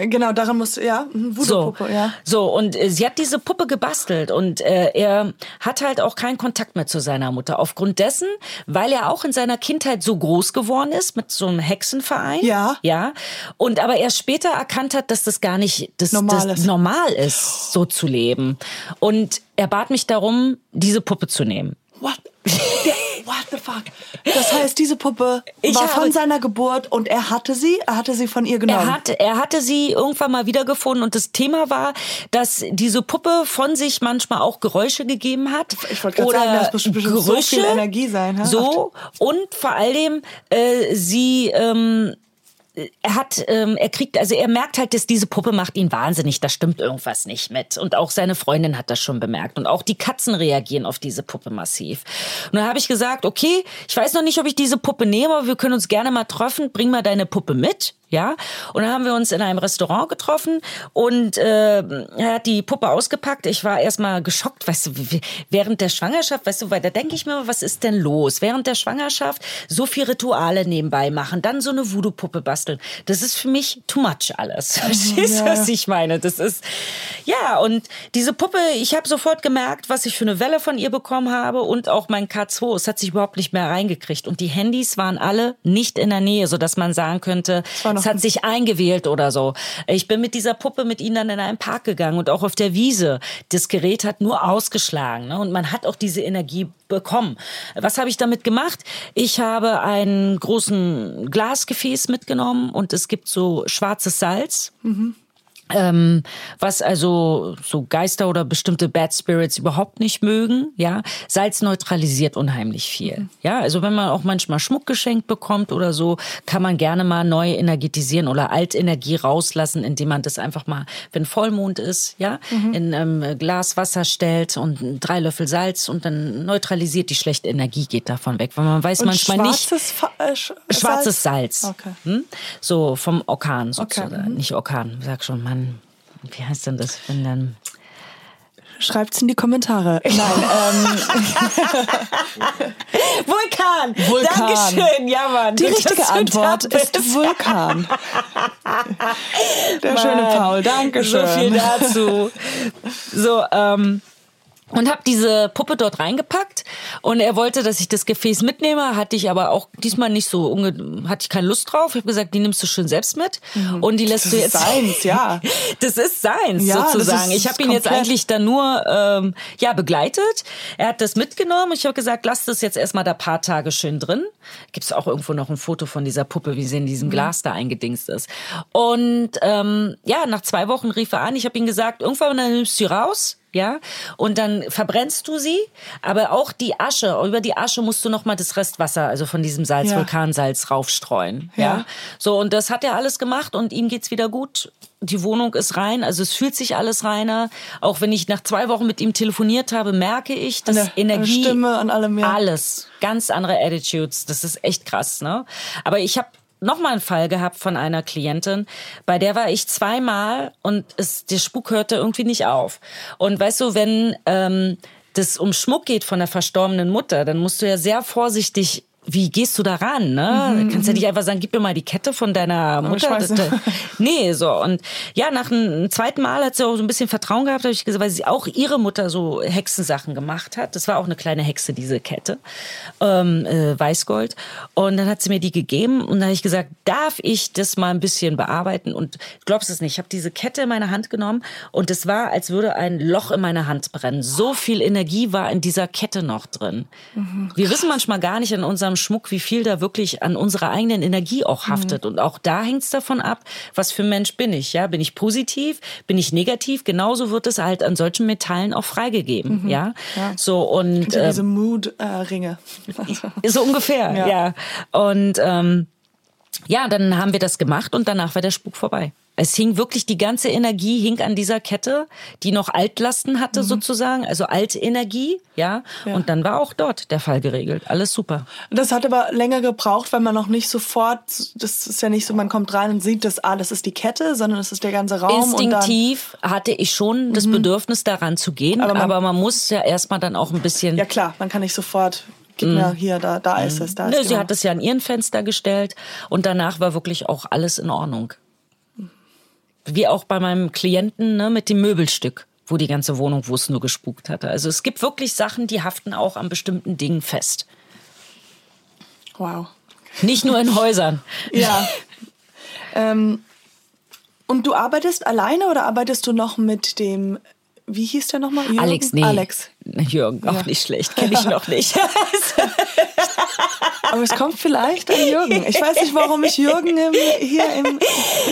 Genau, daran muss ja Voodoo-Puppe, so, ja. So und äh, sie hat diese Puppe gebastelt und äh, er hat halt auch keinen Kontakt mehr zu seiner Mutter aufgrund dessen, weil er auch in seiner Kindheit so groß geworden ist mit so einem Hexenverein. Ja. Ja. Und aber er später erkannt hat, dass das gar nicht das, normal, das ist. normal ist, so zu leben. Und er bat mich darum, diese Puppe zu nehmen. What? What the fuck? Das heißt, diese Puppe ich war von seiner Geburt und er hatte sie, er hatte sie von ihr genommen. Er, hat, er hatte sie irgendwann mal wiedergefunden und das Thema war, dass diese Puppe von sich manchmal auch Geräusche gegeben hat. Ich wollte gerade sagen, das muss bestimmt Gerüche, so viel Energie sein. Ha? So und vor allem äh, sie ähm, er hat, ähm, er kriegt, also er merkt halt, dass diese Puppe macht ihn wahnsinnig. Da stimmt irgendwas nicht mit. Und auch seine Freundin hat das schon bemerkt. Und auch die Katzen reagieren auf diese Puppe massiv. Und dann habe ich gesagt, okay, ich weiß noch nicht, ob ich diese Puppe nehme, aber wir können uns gerne mal treffen. Bring mal deine Puppe mit ja. Und dann haben wir uns in einem Restaurant getroffen und äh, er hat die Puppe ausgepackt. Ich war erstmal geschockt, weißt du, während der Schwangerschaft, weißt du, weil da denke ich mir, was ist denn los? Während der Schwangerschaft so viel Rituale nebenbei machen, dann so eine Voodoo-Puppe basteln. Das ist für mich too much alles. Verstehst du, ja. was ich meine? Das ist, ja, und diese Puppe, ich habe sofort gemerkt, was ich für eine Welle von ihr bekommen habe und auch mein K2, es hat sich überhaupt nicht mehr reingekriegt. Und die Handys waren alle nicht in der Nähe, sodass man sagen könnte, es hat sich eingewählt oder so. Ich bin mit dieser Puppe mit ihnen dann in einen Park gegangen und auch auf der Wiese. Das Gerät hat nur ausgeschlagen ne? und man hat auch diese Energie bekommen. Was habe ich damit gemacht? Ich habe einen großen Glasgefäß mitgenommen und es gibt so schwarzes Salz. Mhm ähm, was also so Geister oder bestimmte Bad Spirits überhaupt nicht mögen, ja. Salz neutralisiert unheimlich viel, ja. Also wenn man auch manchmal Schmuck geschenkt bekommt oder so, kann man gerne mal neu energetisieren oder Altenergie rauslassen, indem man das einfach mal, wenn Vollmond ist, ja, mhm. in ähm, Glas Wasser stellt und drei Löffel Salz und dann neutralisiert die schlechte Energie, geht davon weg, weil man weiß und manchmal schwarzes nicht. Äh, sch schwarzes Salz, Salz. Okay. Hm? so vom Orkan sozusagen, okay. mhm. nicht Orkan, sag schon, Mann wie heißt denn das, wenn dann Schreibt's in die Kommentare. Nein, ähm. Vulkan. Vulkan. Dankeschön, ja Mann. Die richtige Antwort ist Vulkan. Der Mann. schöne Paul, Dankeschön. So viel dazu. So, ähm, und habe diese Puppe dort reingepackt und er wollte, dass ich das Gefäß mitnehme, hatte ich aber auch diesmal nicht so hatte ich keine Lust drauf. Ich habe gesagt, die nimmst du schön selbst mit mhm. und die lässt das du jetzt seins, ja. das ist seins ja, sozusagen. ich habe ihn jetzt eigentlich dann nur ähm, ja begleitet. Er hat das mitgenommen. Ich habe gesagt, lass das jetzt erstmal da paar Tage schön drin. Gibt's auch irgendwo noch ein Foto von dieser Puppe, wie sie in diesem mhm. Glas da eingedingst ist. Und ähm, ja, nach zwei Wochen rief er an. Ich habe ihm gesagt, irgendwann dann nimmst du sie raus ja, und dann verbrennst du sie, aber auch die Asche, über die Asche musst du nochmal das Restwasser, also von diesem Salz, Ja. Vulkansalz raufstreuen, ja. Ja. So, und das hat er alles gemacht und ihm geht's wieder gut. Die Wohnung ist rein, also es fühlt sich alles reiner. Auch wenn ich nach zwei Wochen mit ihm telefoniert habe, merke ich, dass An der- an Energie, Stimme, an allem, ja. alles, ganz andere Attitudes. Das ist echt krass, ne? Aber ich habe noch mal einen Fall gehabt von einer Klientin, bei der war ich zweimal und es, der Spuk hörte irgendwie nicht auf. Und weißt du, wenn ähm, das um Schmuck geht von der verstorbenen Mutter, dann musst du ja sehr vorsichtig wie gehst du da ran? Ne? Kannst ja nicht einfach sagen, gib mir mal die Kette von deiner Mutter. Nee, so. Und ja, nach einem zweiten Mal hat sie auch so ein bisschen Vertrauen gehabt, habe ich gesagt, weil sie auch ihre Mutter so Hexensachen gemacht hat. Das war auch eine kleine Hexe, diese Kette. Ähm, äh, Weißgold. Und dann hat sie mir die gegeben und dann habe ich gesagt, darf ich das mal ein bisschen bearbeiten? Und du glaubst es nicht, ich habe diese Kette in meine Hand genommen und es war, als würde ein Loch in meiner Hand brennen. So viel Energie war in dieser Kette noch drin. Wir wissen manchmal gar nicht an unserem Schmuck, wie viel da wirklich an unserer eigenen Energie auch haftet. Und auch da hängt es davon ab, was für ein Mensch bin ich. Ja, bin ich positiv, bin ich negativ? Genauso wird es halt an solchen Metallen auch freigegeben. Ja, so und Ja, äh, diese Mood-Ringe. so ungefähr. Ja, Ja. und ähm, ja, dann haben wir das gemacht und danach war der Spuk vorbei. Es hing wirklich, die ganze Energie hing an dieser Kette, die noch Altlasten hatte sozusagen, also alte Energie, ja? Ja. Und dann war auch dort der Fall geregelt. Alles super. Das hat aber länger gebraucht, weil man noch nicht sofort, das ist ja nicht so, man kommt rein und sieht, dass, ah, das ist die Kette, sondern es ist der ganze Raum. Instinktiv hatte ich schon das Bedürfnis, daran zu gehen, aber Aber man, man- muss ja erstmal dann auch ein bisschen. Ja klar, man kann nicht sofort, gib mir hier, da, da ist es, da ist Nö, Mhm. sie hat es ja an ihren Fenster gestellt und danach war wirklich auch alles in Ordnung. Wie auch bei meinem Klienten ne, mit dem Möbelstück, wo die ganze Wohnung, wo es nur gespukt hatte. Also es gibt wirklich Sachen, die haften auch an bestimmten Dingen fest. Wow. Nicht nur in Häusern. Ja. ähm, und du arbeitest alleine oder arbeitest du noch mit dem, wie hieß der nochmal? Jürgen? Alex, nee. Alex. Jürgen, auch Ja. nicht schlecht, kenne ich noch nicht. Aber es kommt vielleicht an Jürgen. Ich weiß nicht, warum ich Jürgen im, hier im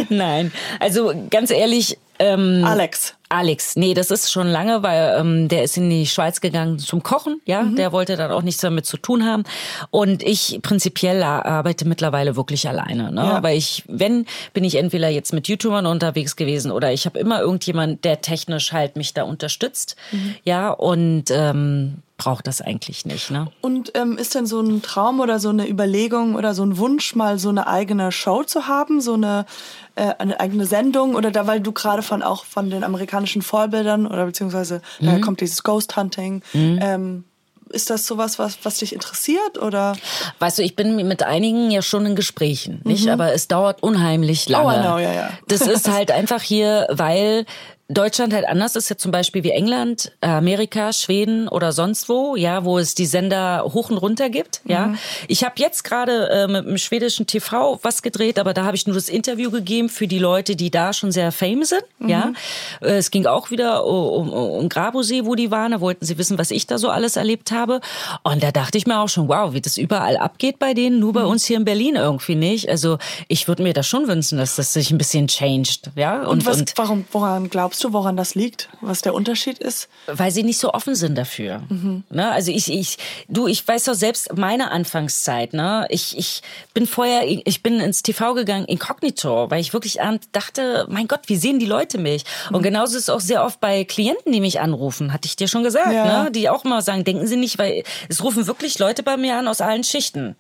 Nein, also ganz ehrlich. Ähm, Alex. Alex, nee, das ist schon lange, weil ähm, der ist in die Schweiz gegangen zum Kochen, ja, Mhm. der wollte dann auch nichts damit zu tun haben und ich prinzipiell arbeite mittlerweile wirklich alleine, ne? Ja. weil ich, wenn, bin ich entweder jetzt mit YouTubern unterwegs gewesen oder ich habe immer irgendjemand, der technisch halt mich da unterstützt, Mhm. ja, und ähm, braucht das eigentlich nicht, ne? Und ähm, ist denn so ein Traum oder so eine Überlegung oder so ein Wunsch, mal so eine eigene Show zu haben, so eine, äh, eine eigene Sendung oder da, weil du gerade von auch von den amerikanischen Vorbildern oder beziehungsweise daher kommt dieses Ghost Hunting. Ähm, ist das sowas, was, was dich interessiert oder? Weißt du, ich bin mit einigen ja schon in Gesprächen, nicht? Aber es dauert unheimlich lange. Mhm. Oh, know, ja, ja. Das ist halt einfach hier, weil Deutschland halt anders ist, ja zum Beispiel wie England, äh, Amerika, Schweden oder sonst wo, ja, wo es die Sender hoch und runter gibt, Mhm. ja. Ich habe jetzt gerade äh, mit dem schwedischen TV was gedreht, aber da habe ich nur das Interview gegeben für die Leute, die da schon sehr fame sind, Mhm. ja. Äh, Es ging auch wieder um, um, um Grabosee, wo die waren, da wollten sie wissen, was ich da so alles erlebt habe. Und da dachte ich mir auch schon, wow, wie das überall abgeht bei denen, nur bei Mhm. uns hier in Berlin irgendwie nicht. Also ich würde mir das schon wünschen, dass das sich ein bisschen changed, ja. Und, was, warum, woran glaubst du, woran das liegt? Was der Unterschied ist? weil sie nicht so offen sind dafür. Ne? Also ich, ich, du, ich weiß doch selbst meine Anfangszeit. Ne? Ich, ich bin vorher, ich bin ins TV gegangen inkognito, weil ich wirklich dachte, mein Gott, wie sehen die Leute mich? Und genauso ist es auch sehr oft bei Klienten, die mich anrufen, hatte ich dir schon gesagt, Ja. ne? die auch immer sagen, denken Sie nicht, weil es rufen wirklich Leute bei mir an aus allen Schichten.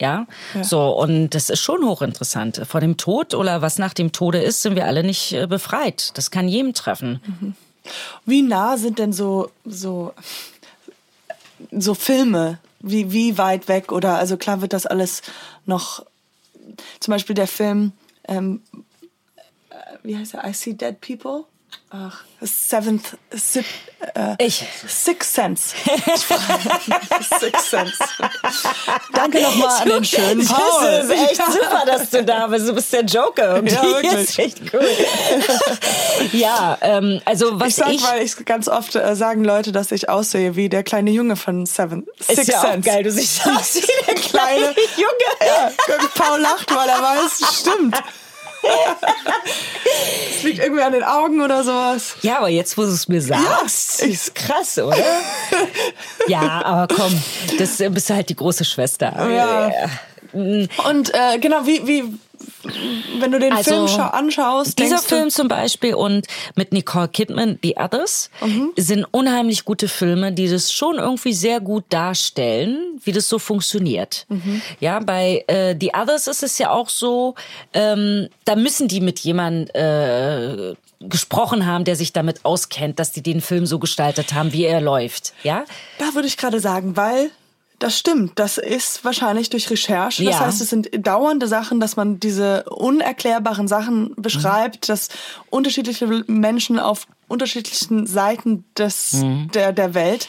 Ja? so und das ist schon hochinteressant. Vor dem Tod oder was nach dem Tode ist, sind wir alle nicht äh, befreit. Das kann jedem treffen. Wie nah sind denn so, so, so Filme? Wie, wie weit weg? Oder, also klar wird das alles noch, zum Beispiel der Film, ähm, äh, wie heißt er? I See Dead People? Ach, Seventh, Sip, äh, Ich. Sixth Sense. Sixth Sense. Danke nochmal an den schönen Paul. Das ist echt super, dass du da bist. Du bist der Joker. irgendwie. Ja, wirklich. Das ist echt cool. ja, ähm, also was Ich sag, ich... weil ich ganz oft äh, sagen Leute, dass ich aussehe wie der kleine Junge von Seven. ist Sixth ja auch Sense. geil, du siehst aus wie der kleine Kleine- Junge. Ja, Paul lacht, weil er weiß, stimmt. Es liegt irgendwie an den Augen oder sowas. Ja, aber jetzt, wo du es mir sagst, ist krass, oder? ja, aber komm, das bist du halt die große Schwester. Ja. Und äh, genau, wie, wie, wenn du den Also, Film schau anschaust, Dieser Film zum Beispiel und mit Nicole Kidman, The Others, Mhm. sind unheimlich gute Filme, die das schon irgendwie sehr gut darstellen, wie das so funktioniert. Mhm. Ja, bei äh, The Others ist es ja auch so, ähm, da müssen die mit jemandem äh, gesprochen haben, der sich damit auskennt, dass die den Film so gestaltet haben, wie er läuft. Ja, da würde ich gerade sagen, weil das stimmt, das ist wahrscheinlich durch Recherche. Das Ja. heißt, es sind dauernde Sachen, dass man diese unerklärbaren Sachen beschreibt, dass unterschiedliche Menschen auf unterschiedlichen Seiten des, der, der Welt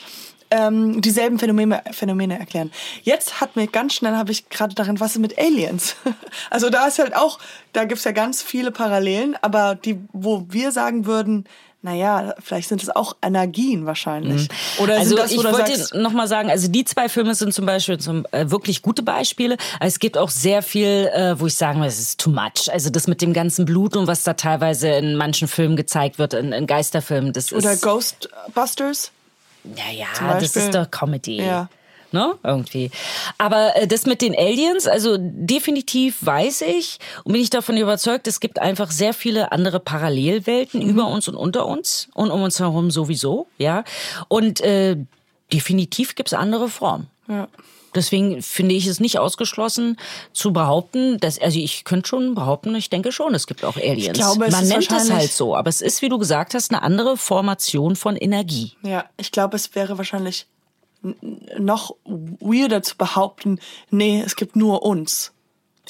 ähm, dieselben Phänomene, Phänomene erklären. Jetzt hat mir ganz schnell, habe ich gerade daran, was ist mit Aliens? Also da ist halt auch, da gibt's ja ganz viele Parallelen, aber die, wo wir sagen würden, naja, vielleicht sind es auch Energien wahrscheinlich. Oder also das, ich wollte sagst, noch mal sagen, also die zwei Filme sind zum Beispiel zum, äh, wirklich gute Beispiele. Aber Es gibt auch sehr viel, äh, wo ich sagen würde, es ist too much. Also das mit dem ganzen Blut und was da teilweise in manchen Filmen gezeigt wird, in, in Geisterfilmen, das oder ist Ghostbusters? ja ja, zum das ist doch Comedy. Ja. Ne? Irgendwie. Aber äh, das mit den Aliens, also definitiv weiß ich und bin ich davon überzeugt, es gibt einfach sehr viele andere Parallelwelten über uns und unter uns und um uns herum sowieso, ja. Und äh, definitiv gibt's andere Formen. Ja. Deswegen finde ich es nicht ausgeschlossen zu behaupten, dass, also ich könnte schon behaupten, ich denke schon, es gibt auch Aliens. glaube, es Man nennt es wahrscheinlich- halt so, aber es ist, wie du gesagt hast, eine andere Formation von Energie. Ja, ich glaube, es wäre wahrscheinlich noch weirder zu behaupten, nee, es gibt nur uns.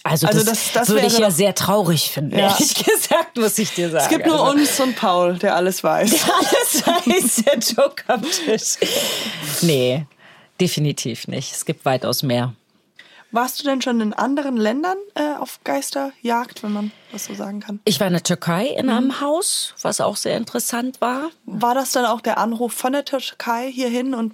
Also, Also das, das- das würde ich ja sehr traurig finden, Ja. ehrlich gesagt, muss ich dir sagen. Es gibt nur also, uns und Paul, der alles weiß. Alles weiß der Joke am Tisch. Nee, definitiv nicht. Es gibt weitaus mehr. Warst du denn schon in anderen Ländern äh, auf Geisterjagd, wenn man das so sagen kann? Ich war in der Türkei in Mhm. einem Haus, was auch sehr interessant war. War das dann auch der Anruf von der Türkei hierhin und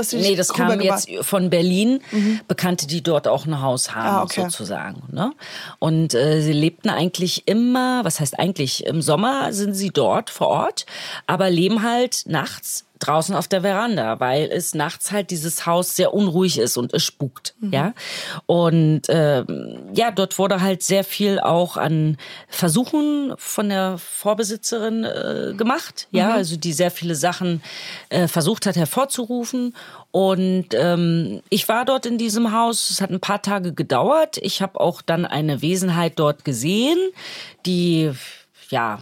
dass sie Nee, das kam jetzt von Berlin. Bekannte, die dort auch ein Haus haben, Ah, okay. sozusagen. Ne? Und äh, sie lebten eigentlich immer, was heißt eigentlich, im Sommer sind sie dort vor Ort, aber leben halt nachts draußen auf der Veranda, weil es nachts halt dieses Haus sehr unruhig ist und es spukt, ja. Und ähm, ja, dort wurde halt sehr viel auch an Versuchen von der Vorbesitzerin äh, gemacht, ja, also die sehr viele Sachen äh, versucht hat hervorzurufen. Und ähm, ich war dort in diesem Haus. Es hat ein paar Tage gedauert. Ich habe auch dann eine Wesenheit dort gesehen, die ja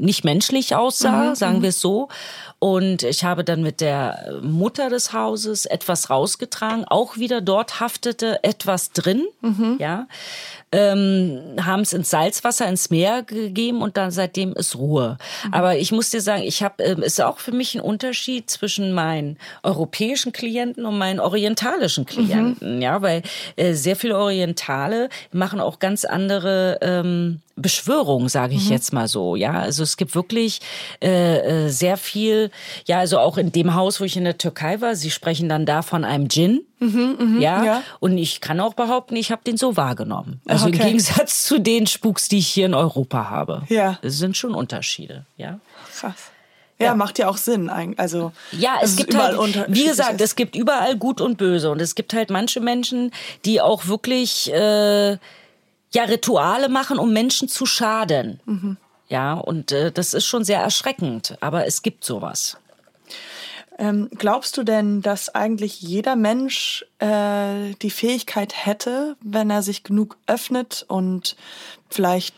nicht menschlich aussah, sagen wir es so. Und ich habe dann mit der Mutter des Hauses etwas rausgetragen. Auch wieder dort haftete etwas drin, ja. Ähm, haben es ins Salzwasser, ins Meer gegeben und dann seitdem ist Ruhe. Aber ich muss dir sagen, ich habe, ähm, ist auch für mich ein Unterschied zwischen meinen europäischen Klienten und meinen orientalischen Klienten, ja, weil äh, sehr viele Orientale machen auch ganz andere ähm, Beschwörung, sage ich jetzt mal so. Ja, also es gibt wirklich äh, äh, sehr viel. Ja, also auch in dem Haus, wo ich in der Türkei war, Sie sprechen dann da von einem Djinn. ja? ja. und ich kann auch behaupten, ich habe den so wahrgenommen. Also im Okay. Gegensatz zu den Spuks, die ich hier in Europa habe. Ja. Es sind schon Unterschiede. Ja. Krass. Ja, macht ja auch Sinn. eigentlich. Also, Ja, dass es gibt halt, wie gesagt, es gibt überall Gut und Böse und es gibt halt manche Menschen, die auch wirklich äh, ja Rituale machen, um Menschen zu schaden. Mhm. Ja, und äh, das ist schon sehr erschreckend, aber es gibt sowas. Ähm, glaubst du denn, dass eigentlich jeder Mensch äh, die Fähigkeit hätte, wenn er sich genug öffnet und vielleicht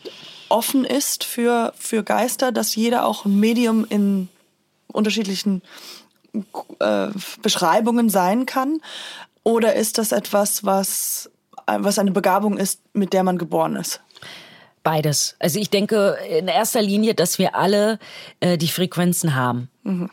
offen ist für, für Geister, dass jeder auch ein Medium in unterschiedlichen äh, Beschreibungen sein kann? Oder ist das etwas, was, was eine Begabung ist, mit der man geboren ist? Beides. Also ich denke in erster Linie, dass wir alle äh, die Frequenzen haben.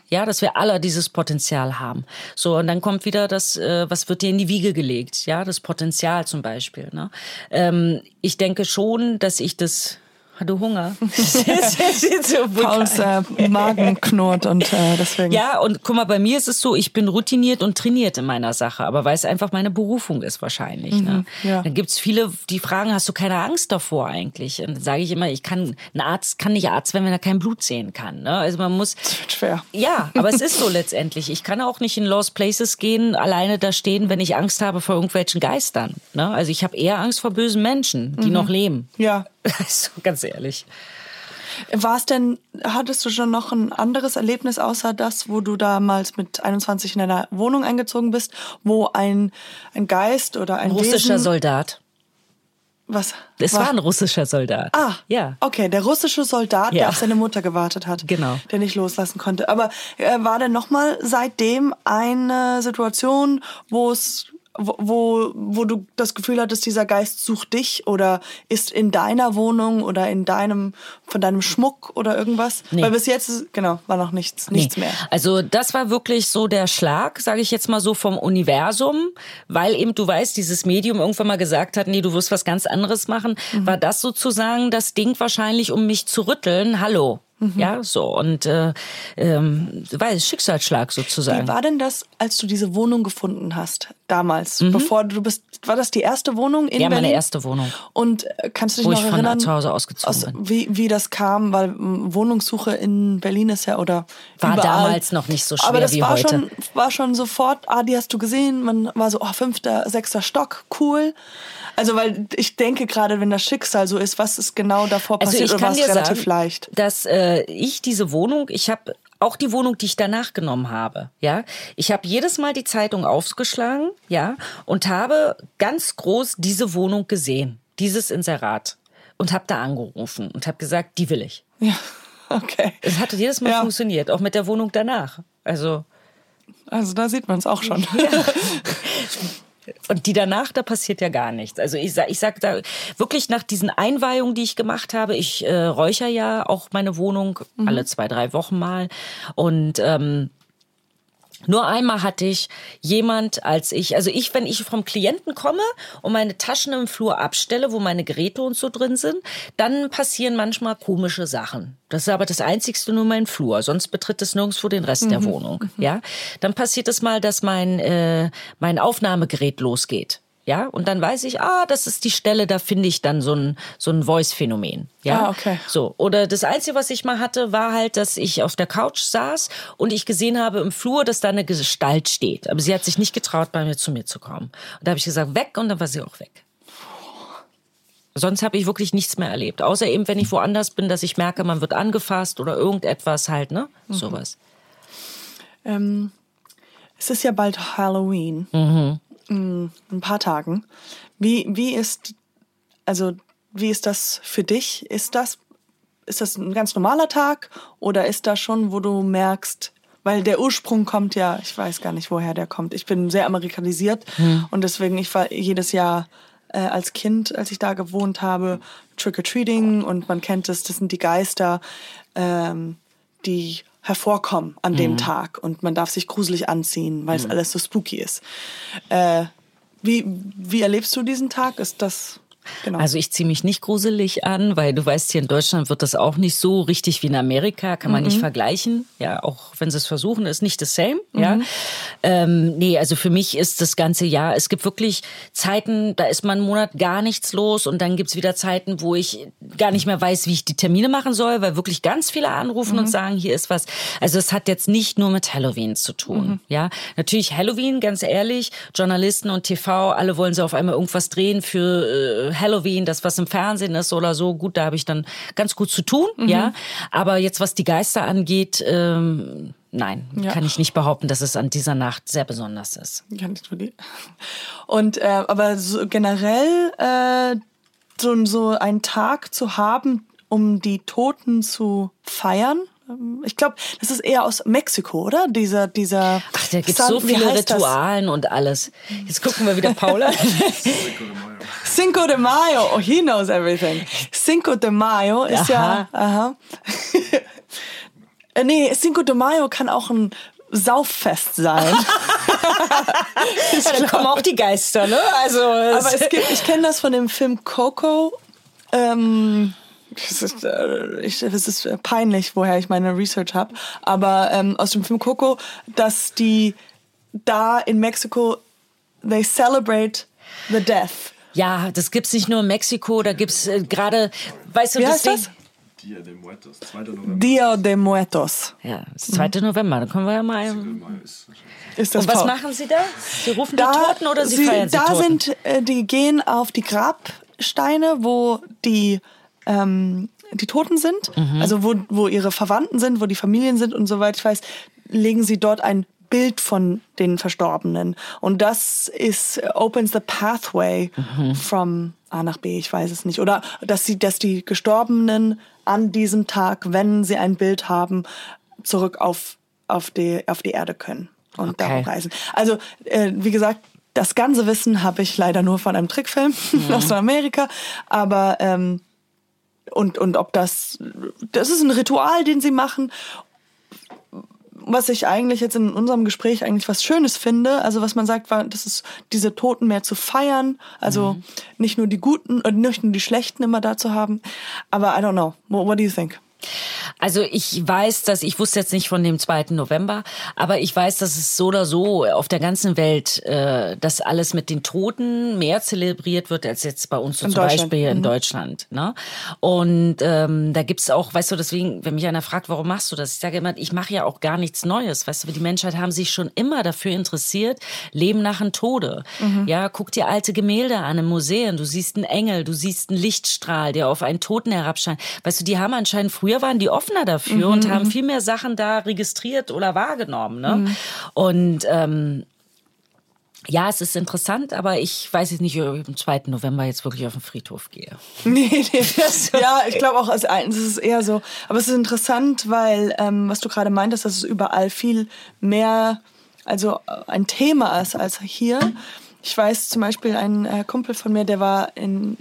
Ja, dass wir alle dieses Potenzial haben. So, und dann kommt wieder das, äh, was wird dir in die Wiege gelegt? Ja, das Potenzial zum Beispiel. Ne? Ähm, ich denke schon, dass ich das hatte Hunger. Pauls äh, Magen knurrt und äh, deswegen. Ja, und guck mal, bei mir ist es so, ich bin routiniert und trainiert in meiner Sache, aber weil es einfach meine Berufung ist wahrscheinlich. Ne? ja. Dann gibt's viele, die fragen, hast du keine Angst davor eigentlich? Und dann sage ich immer, ich kann, ein Arzt kann nicht Arzt werden, wenn er kein Blut sehen kann. Ne? Also man muss... Das wird schwer. Ja, aber es ist so letztendlich. Ich kann auch nicht in Lost Places gehen, alleine da stehen, wenn ich Angst habe vor irgendwelchen Geistern. Ne? Also ich habe eher Angst vor bösen Menschen, die noch leben. Ja. Also, ganz ehrlich. War es denn, hattest du schon noch ein anderes Erlebnis außer das, wo du damals mit 21 in deiner Wohnung eingezogen bist, wo ein, ein Geist oder ein Russischer Wesen, Soldat. was? Es war ein russischer Soldat. Ah, Ja. Okay, der russische Soldat, Ja. der auf seine Mutter gewartet hat. Genau. Der nicht loslassen konnte. Aber äh, war denn nochmal seitdem eine Situation, wo es wo, wo, du das Gefühl hattest, dieser Geist sucht dich oder ist in deiner Wohnung oder in deinem, von deinem Schmuck oder irgendwas? Nee. Weil bis jetzt, genau, war noch nichts, nichts Nee. mehr. Also das war wirklich so der Schlag, sage ich jetzt mal so vom Universum, weil eben du weißt, dieses Medium irgendwann mal gesagt hat, nee, du wirst was ganz anderes machen, Mhm. war das sozusagen das Ding wahrscheinlich, um mich zu rütteln. Hallo. Mhm. Ja, so und äh, ähm, weil Schicksalsschlag sozusagen. Wie war denn das, als du diese Wohnung gefunden hast, damals? Bevor du bist, war das die erste Wohnung in Mhm. ja, Berlin? meine erste Wohnung, Und äh, kannst du dich wo noch ich von erinnern, zu Hause ausgezogen aus, bin. wie, wie das kam? Weil Wohnungssuche in Berlin ist ja oder War überall. damals noch nicht so schwer Aber das wie war heute. schon war schon sofort. Ah, die hast du gesehen. Man war so, oh, fünfter, sechster Stock, cool. Also weil ich denke gerade, wenn das Schicksal so ist, was ist genau davor Also passiert ich oder war es relativ sagen, leicht? dass äh, ich diese Wohnung, ich habe auch die Wohnung, die ich danach genommen habe, ja, ich habe jedes Mal die Zeitung aufgeschlagen, ja, und habe ganz groß diese Wohnung gesehen, dieses Inserat und habe da angerufen und habe gesagt, die will ich. Ja, okay. Es hat jedes Mal Ja. funktioniert, auch mit der Wohnung danach. Also Also da sieht man es auch schon. Und die danach, da passiert ja gar nichts. Also ich sag, ich sag da wirklich nach diesen Einweihungen, die ich gemacht habe, ich äh, räucher ja auch meine Wohnung alle zwei, drei Wochen mal. Und ähm, nur einmal hatte ich jemand, als ich, also ich, wenn ich vom Klienten komme und meine Taschen im Flur abstelle, wo meine Geräte und so drin sind, dann passieren manchmal komische Sachen. Das ist aber das einzigste nur mein Flur, sonst betritt es nirgendwo den Rest der Wohnung. Ja, dann passiert es mal, dass mein äh, mein Aufnahmegerät losgeht. Ja, und dann weiß ich, ah, das ist die Stelle, da finde ich dann so ein, so ein Voice-Phänomen. Ja, Ah, okay. so. Oder das Einzige, was ich mal hatte, war halt, dass ich auf der Couch saß und ich gesehen habe im Flur, dass da eine Gestalt steht. Aber sie hat sich nicht getraut, bei mir zu mir zu kommen. Und da habe ich gesagt, weg und dann war sie auch weg. Sonst habe ich wirklich nichts mehr erlebt. Außer eben, wenn ich woanders bin, dass ich merke, man wird angefasst oder irgendetwas halt, ne? Sowas. Ähm, es ist ja bald Halloween. Mhm. In ein paar Tagen. Wie, wie ist, also, wie ist das für dich? Ist das, ist das ein ganz normaler Tag oder ist das schon, wo du merkst, weil der Ursprung kommt ja, ich weiß gar nicht, woher der kommt. Ich bin sehr amerikanisiert Mhm. und deswegen, ich war jedes Jahr äh, als Kind, als ich da gewohnt habe, Trick-or-Treating und man kennt es, das sind die Geister, ähm, die hervorkommen an Mhm. dem Tag und man darf sich gruselig anziehen, weil es alles so spooky ist. Äh, wie, wie erlebst du diesen Tag? Ist das genau? Also ich ziehe mich nicht gruselig an, weil du weißt, hier in Deutschland wird das auch nicht so richtig wie in Amerika, kann man nicht vergleichen. Ja, auch wenn sie es versuchen, ist nicht the same. Ja, ähm, nee, also für mich ist das ganze Jahr. Es gibt wirklich Zeiten, da ist mal einen Monat gar nichts los und dann gibt's wieder Zeiten, wo ich gar nicht mehr weiß, wie ich die Termine machen soll, weil wirklich ganz viele anrufen und sagen, hier ist was. Also es hat jetzt nicht nur mit Halloween zu tun. Ja, natürlich Halloween, ganz ehrlich, Journalisten und TV, alle wollen sie auf einmal irgendwas drehen für äh, Halloween, das was im Fernsehen ist oder so. Gut, da habe ich dann ganz gut zu tun, ja. Aber jetzt was die Geister angeht, ähm, nein, Ja. kann ich nicht behaupten, dass es an dieser Nacht sehr besonders ist. Nicht wirklich. Und äh, aber so generell äh, so, so einen Tag zu haben, um die Toten zu feiern. Ähm, Ich glaube, das ist eher aus Mexiko, oder? Dieser, dieser. Ach, da gibt's San- so viele heißt das? Ritualen und alles. Jetzt gucken wir wieder Paula. Cinco de Mayo. Oh, he knows everything. Cinco de Mayo ist ja. Aha. Äh, nee, Cinco de Mayo kann auch ein Sauffest sein. ja, da kommen auch die Geister, ne? Also Aber es gibt, ich kenne das von dem Film Coco. Ähm, das ist, äh, ich, das ist peinlich, woher ich meine Research habe, aber ähm, aus dem Film Coco, dass die da in Mexiko, they celebrate the death. Ja, das gibt's nicht nur in Mexiko, da gibt's äh, gerade, weißt du, Wie das heißt das? Dia de Muertos, 2. November. Dia de Muertos. Ja, das ist 2. November, da können wir ja mal. Ist das Und was Paul? machen Sie da? Sie rufen die Toten oder Sie, feiern sie Da Toten? sind, äh, die gehen auf die Grabsteine, wo die, ähm, die Toten sind, Mhm. also wo, wo ihre Verwandten sind, wo die Familien sind und soweit ich weiß, legen sie dort ein Bild von den Verstorbenen. Und das ist, äh, opens the pathway Mhm. from A nach B, ich weiß es nicht. Oder dass sie, dass die Gestorbenen an diesem Tag, wenn sie ein Bild haben, zurück auf, auf, die, auf die Erde können und Okay. darum reisen. Also, äh, wie gesagt, das ganze Wissen habe ich leider nur von einem Trickfilm aus Amerika, aber ähm, und, und ob das, das ist ein Ritual, den sie machen, was ich eigentlich jetzt in unserem Gespräch eigentlich was Schönes finde, also was man sagt, war, das ist diese Toten mehr zu feiern, also nicht nur die Guten und nicht nur die Schlechten immer da zu haben, aber I don't know. What, what do you think? Also ich weiß, dass ich wusste jetzt nicht von dem 2. November, aber ich weiß, dass es so oder so auf der ganzen Welt, äh, dass alles mit den Toten mehr zelebriert wird als jetzt bei uns so zum. Beispiel hier in Mhm. Deutschland. Ne? Und ähm, da gibt's auch, weißt du, deswegen, wenn mich einer fragt, warum machst du das? Ich sage immer, ich mache ja auch gar nichts Neues. Weißt du, die Menschheit haben sich schon immer dafür interessiert, Leben nach dem Tode. Mhm. Ja, guck dir alte Gemälde an im Museum. Du siehst einen Engel, du siehst einen Lichtstrahl, der auf einen Toten herabscheint. Weißt du, die haben anscheinend, früher waren die offener dafür und Mhm. haben viel mehr Sachen da registriert oder wahrgenommen. Ne? Und ähm, ja, es ist interessant, aber ich weiß jetzt nicht, ob ich am 2. November jetzt wirklich auf den Friedhof gehe. Nee, nee. ja, ich glaube auch, als eins ist es eher so. Aber es ist interessant, weil, ähm, was du gerade meintest, dass es überall viel mehr, also äh, ein Thema ist als hier. Ich weiß zum Beispiel, ein äh, Kumpel von mir, der war in,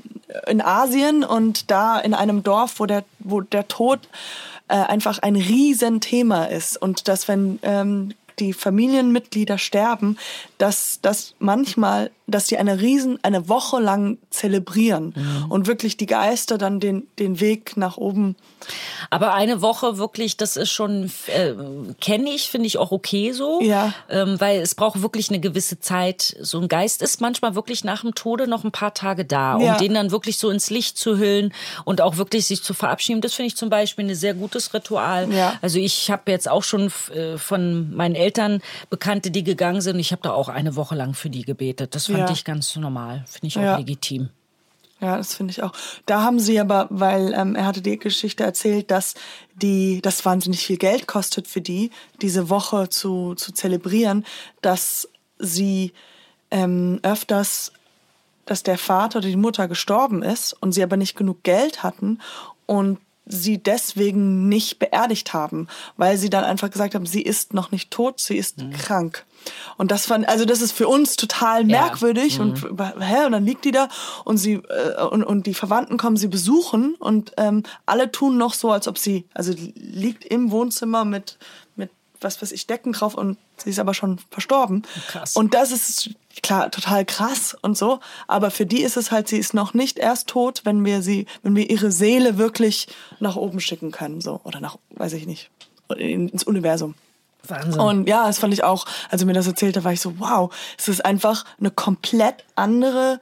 in Asien und da in einem Dorf, wo der, wo der Tod äh, einfach ein Riesenthema ist. Und dass, wenn ähm, die Familienmitglieder sterben, dass das manchmal, dass die eine riesen, eine Woche lang zelebrieren und wirklich die Geister dann den, den Weg nach oben. Aber eine Woche wirklich, das ist schon, äh, kenne ich, finde ich auch okay so. Ja. Ähm, weil es braucht wirklich eine gewisse Zeit. So ein Geist ist manchmal wirklich nach dem Tode noch ein paar Tage da. Ja. Um den dann wirklich so ins Licht zu hüllen und auch wirklich sich zu verabschieden. Das finde ich zum Beispiel ein sehr gutes Ritual. Ja. Also ich habe jetzt auch schon äh, von meinen Eltern Bekannte, die gegangen sind. Ich habe da auch eine Woche lang für die gebetet. Das fand Ja. ich ganz normal. Finde ich auch Ja. legitim. Ja, das finde ich auch. Da haben sie aber, weil ähm, er hatte die Geschichte erzählt, dass die, das wahnsinnig viel Geld kostet für die, diese Woche zu, zu zelebrieren, dass sie ähm, öfters, dass der Vater oder die Mutter gestorben ist und sie aber nicht genug Geld hatten und sie deswegen nicht beerdigt haben, weil sie dann einfach gesagt haben, sie ist noch nicht tot, sie ist krank. Und das fand, also das ist für uns total merkwürdig und hä, und dann liegt die da und sie äh, und, und die Verwandten kommen sie besuchen und ähm, alle tun noch so, als ob sie, also liegt im Wohnzimmer mit was weiß ich Decken drauf und sie ist aber schon verstorben. Krass. Und das ist klar total krass und so, aber für die ist es halt, sie ist noch nicht erst tot, wenn wir sie, wenn wir ihre Seele wirklich nach oben schicken können, so oder nach, weiß ich nicht, ins Universum. Wahnsinn. Und ja, das fand ich auch, als er mir das erzählte, war ich so, wow, es ist einfach eine komplett andere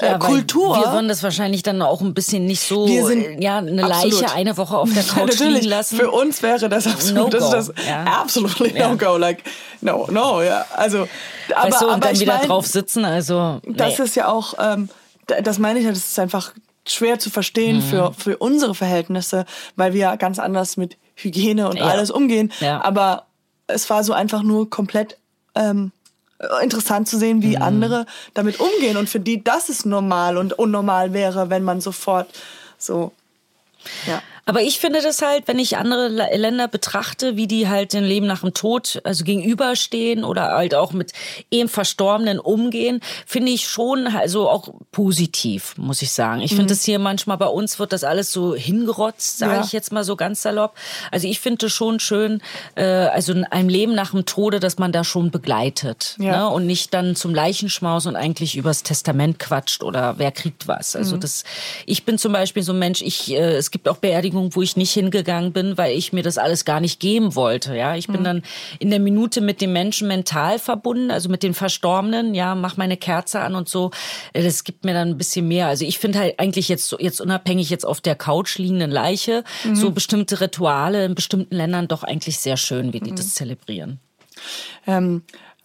Ja, weil Kultur. Wir würden das wahrscheinlich dann auch ein bisschen nicht so, Wir sind- äh, ja, eine Absolut. Leiche eine Woche auf der Ja, Couch natürlich. liegen lassen. Für uns wäre das absolut, das No-go, ist das ja. absolutely Ja. no go. Like no, no, ja. Also, aber, weißt du, und aber dann wieder mein, drauf sitzen, also. Das nee. ist ja auch, ähm, da- das meine ich ja, das ist einfach schwer zu verstehen für, Mhm. für unsere Verhältnisse, weil wir ja ganz anders mit Hygiene und Ja. alles umgehen. Ja. Aber es war so einfach nur komplett ähm, interessant zu sehen, Mhm. wie andere damit umgehen und für die das ist normal und unnormal wäre, wenn man sofort so. Ja. Aber ich finde das halt, wenn ich andere Länder betrachte, wie die halt dem Leben nach dem Tod also gegenüberstehen oder halt auch mit eben Verstorbenen umgehen, finde ich schon also auch positiv, muss ich sagen. Ich finde das hier manchmal bei uns wird das alles so hingerotzt, sage Ja. ich jetzt mal so ganz salopp. Also ich finde es schon schön, äh, also in einem Leben nach dem Tode, dass man da schon begleitet Ja. ne? und nicht dann zum Leichenschmaus und eigentlich übers Testament quatscht oder wer kriegt was. Mhm. Also das, ich bin zum Beispiel so ein Mensch, ich, äh, es gibt auch Beerdigungen, wo ich nicht hingegangen bin, weil ich mir das alles gar nicht geben wollte. Ja, ich bin Mhm. dann in der Minute mit dem Menschen mental verbunden, also mit den Verstorbenen. Ja, mach meine Kerze an und so. Äh, Das gibt mir dann ein bisschen mehr. Also ich finde halt eigentlich jetzt so, jetzt unabhängig jetzt auf der Couch liegenden Leiche, Mhm. so bestimmte Rituale in bestimmten Ländern doch eigentlich sehr schön, wie die Mhm. das zelebrieren. Ähm,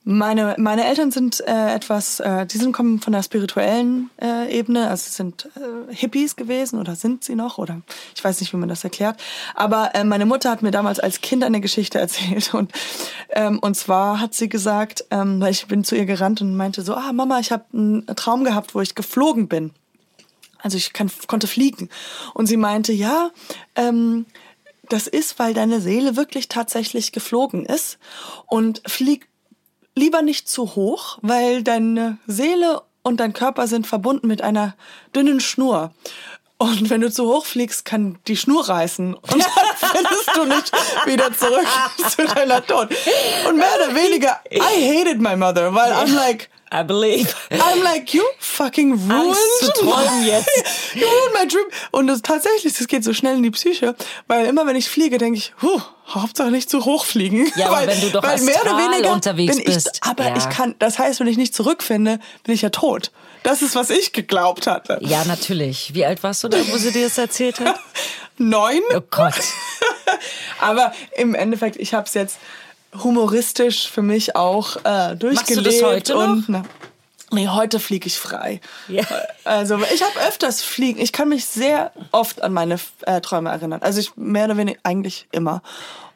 meine, meine Eltern sind äh, etwas, äh, die sind kommen von der spirituellen äh, Ebene, also sind äh, Hippies gewesen oder sind sie noch oder ich weiß nicht, wie man das erklärt. Aber äh, meine Mutter hat mir damals als Kind eine Geschichte erzählt und ähm, und zwar hat sie gesagt, ähm, weil ich bin zu ihr gerannt und meinte so, ah Mama, ich habe einen Traum gehabt, wo ich geflogen bin. Also ich kann, konnte fliegen. Und sie meinte, ja, ähm, das ist, weil deine Seele wirklich tatsächlich geflogen ist. Und flieg lieber nicht zu hoch, weil deine Seele und dein Körper sind verbunden mit einer dünnen Schnur. Und wenn du zu hoch fliegst, kann die Schnur reißen. Und dann findest du nicht wieder zurück zu deiner Tod. Und mehr oder weniger, I hated my mother, weil I'm like, I believe. I'm like, you fucking ruined Angst zu träumen jetzt. you ruined my dream. Und das tatsächlich, das geht so schnell in die Psyche, weil immer wenn ich fliege, denke ich, huh, Hauptsache nicht zu hoch fliegen. Ja, aber weil, wenn du doch weil mehr oder weniger unterwegs bin bist, Ich, aber ja. ich kann, das heißt, wenn ich nicht zurückfinde, bin ich ja tot. Das ist, was ich geglaubt hatte. Ja, natürlich. Wie alt warst du da, wo sie dir das erzählt hat? Neun. Oh Gott. Aber im Endeffekt, ich habe es jetzt humoristisch für mich auch äh, durchgelebt. heute noch? und na, nee, heute fliege ich frei. Ja. Also ich habe öfters fliegen. Ich kann mich sehr oft an meine äh, Träume erinnern. Also ich mehr oder weniger eigentlich immer.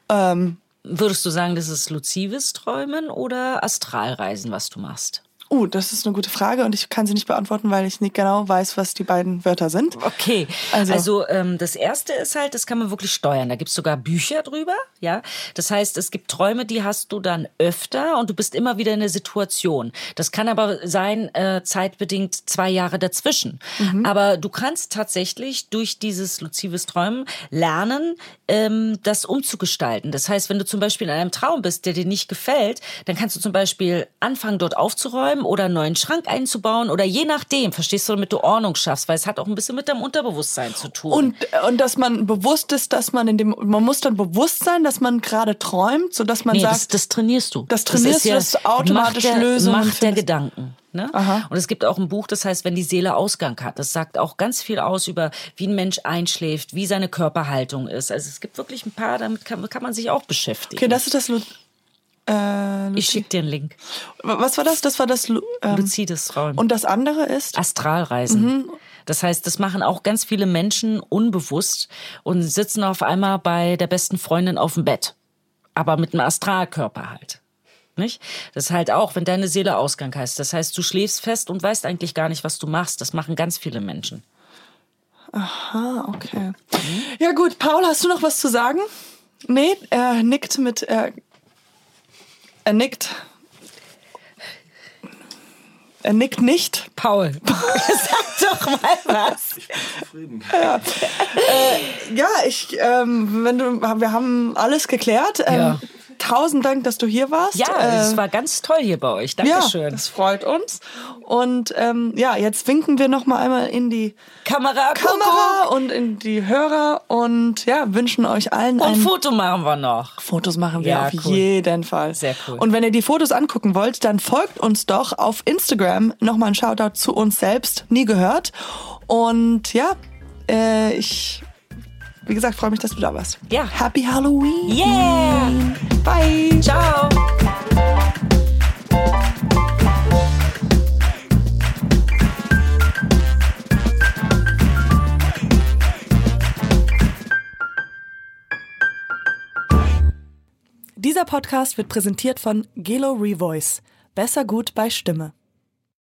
Ähm, Würdest du sagen, das ist luzives Träumen oder Astralreisen, was du machst? Uh, das ist eine gute Frage und ich kann sie nicht beantworten, weil ich nicht genau weiß, was die beiden Wörter sind. Okay, Also- also, ähm, das erste ist halt, das kann man wirklich steuern. Da gibt's sogar Bücher drüber, ja. Das heißt, es gibt Träume, die hast du dann öfter und du bist immer wieder in der Situation. Das kann aber sein, äh, zeitbedingt zwei Jahre dazwischen. Aber du kannst tatsächlich durch dieses luzives Träumen lernen, ähm, das umzugestalten. Das heißt, wenn du zum Beispiel in einem Traum bist, der dir nicht gefällt, dann kannst du zum Beispiel anfangen, dort aufzuräumen oder einen neuen Schrank einzubauen oder je nachdem, verstehst du, damit du Ordnung schaffst, weil es hat auch ein bisschen mit deinem Unterbewusstsein zu tun. Und, und dass man bewusst ist, dass man in dem, man muss dann bewusst sein, dass man gerade träumt, so dass man nee, sagt, das, das trainierst du. Das trainierst du, dass du automatisch Macht der, Lösungen Macht der. Gedanken. Ne? Und es gibt auch ein Buch, das heißt, wenn die Seele Ausgang hat. Das sagt auch ganz viel aus über, wie ein Mensch einschläft, wie seine Körperhaltung ist. Also es gibt wirklich ein paar, damit kann, kann man sich auch beschäftigen. okay, das ist das äh, ich schick dir einen Link. Was war das? Das war das ähm, Luzides Träumen. und das andere ist Astralreisen. Das heißt, das machen auch ganz viele Menschen unbewusst und sitzen auf einmal bei der besten Freundin auf dem Bett. Aber mit einem Astralkörper halt. Nicht? Das ist halt auch, wenn deine Seele Ausgang heißt. Das heißt, du schläfst fest und weißt eigentlich gar nicht, was du machst. Das machen ganz viele Menschen. Ah, okay. Ja gut, Paul, hast du noch was zu sagen? Nee, er nickt mit äh, er nickt. Er nickt nicht. Paul, sag doch mal was. Zufrieden. Ja, ich, ähm, wenn du, wir haben alles geklärt. Ähm, Ja. Tausend Dank, dass du hier warst. Ja, es Äh, war ganz toll hier bei euch. ja, Dankeschön. das freut uns. Und ähm, ja, jetzt winken wir noch mal einmal in die Kamera, Kamera und in die Hörer und ja, wünschen euch allen Und ein Foto machen wir noch. Fotos machen wir Ja, auf cool. jeden Fall. Sehr cool. Und wenn ihr die Fotos angucken wollt, dann folgt uns doch auf Instagram. Nochmal ein Shoutout zu uns selbst. Nie gehört. Und ja, äh, ich, wie gesagt, freue mich, dass du da warst. Ja. Happy Halloween. Yeah! Bye. Ciao! Dieser Podcast wird präsentiert von Gelo Revoice. Besser gut bei Stimme.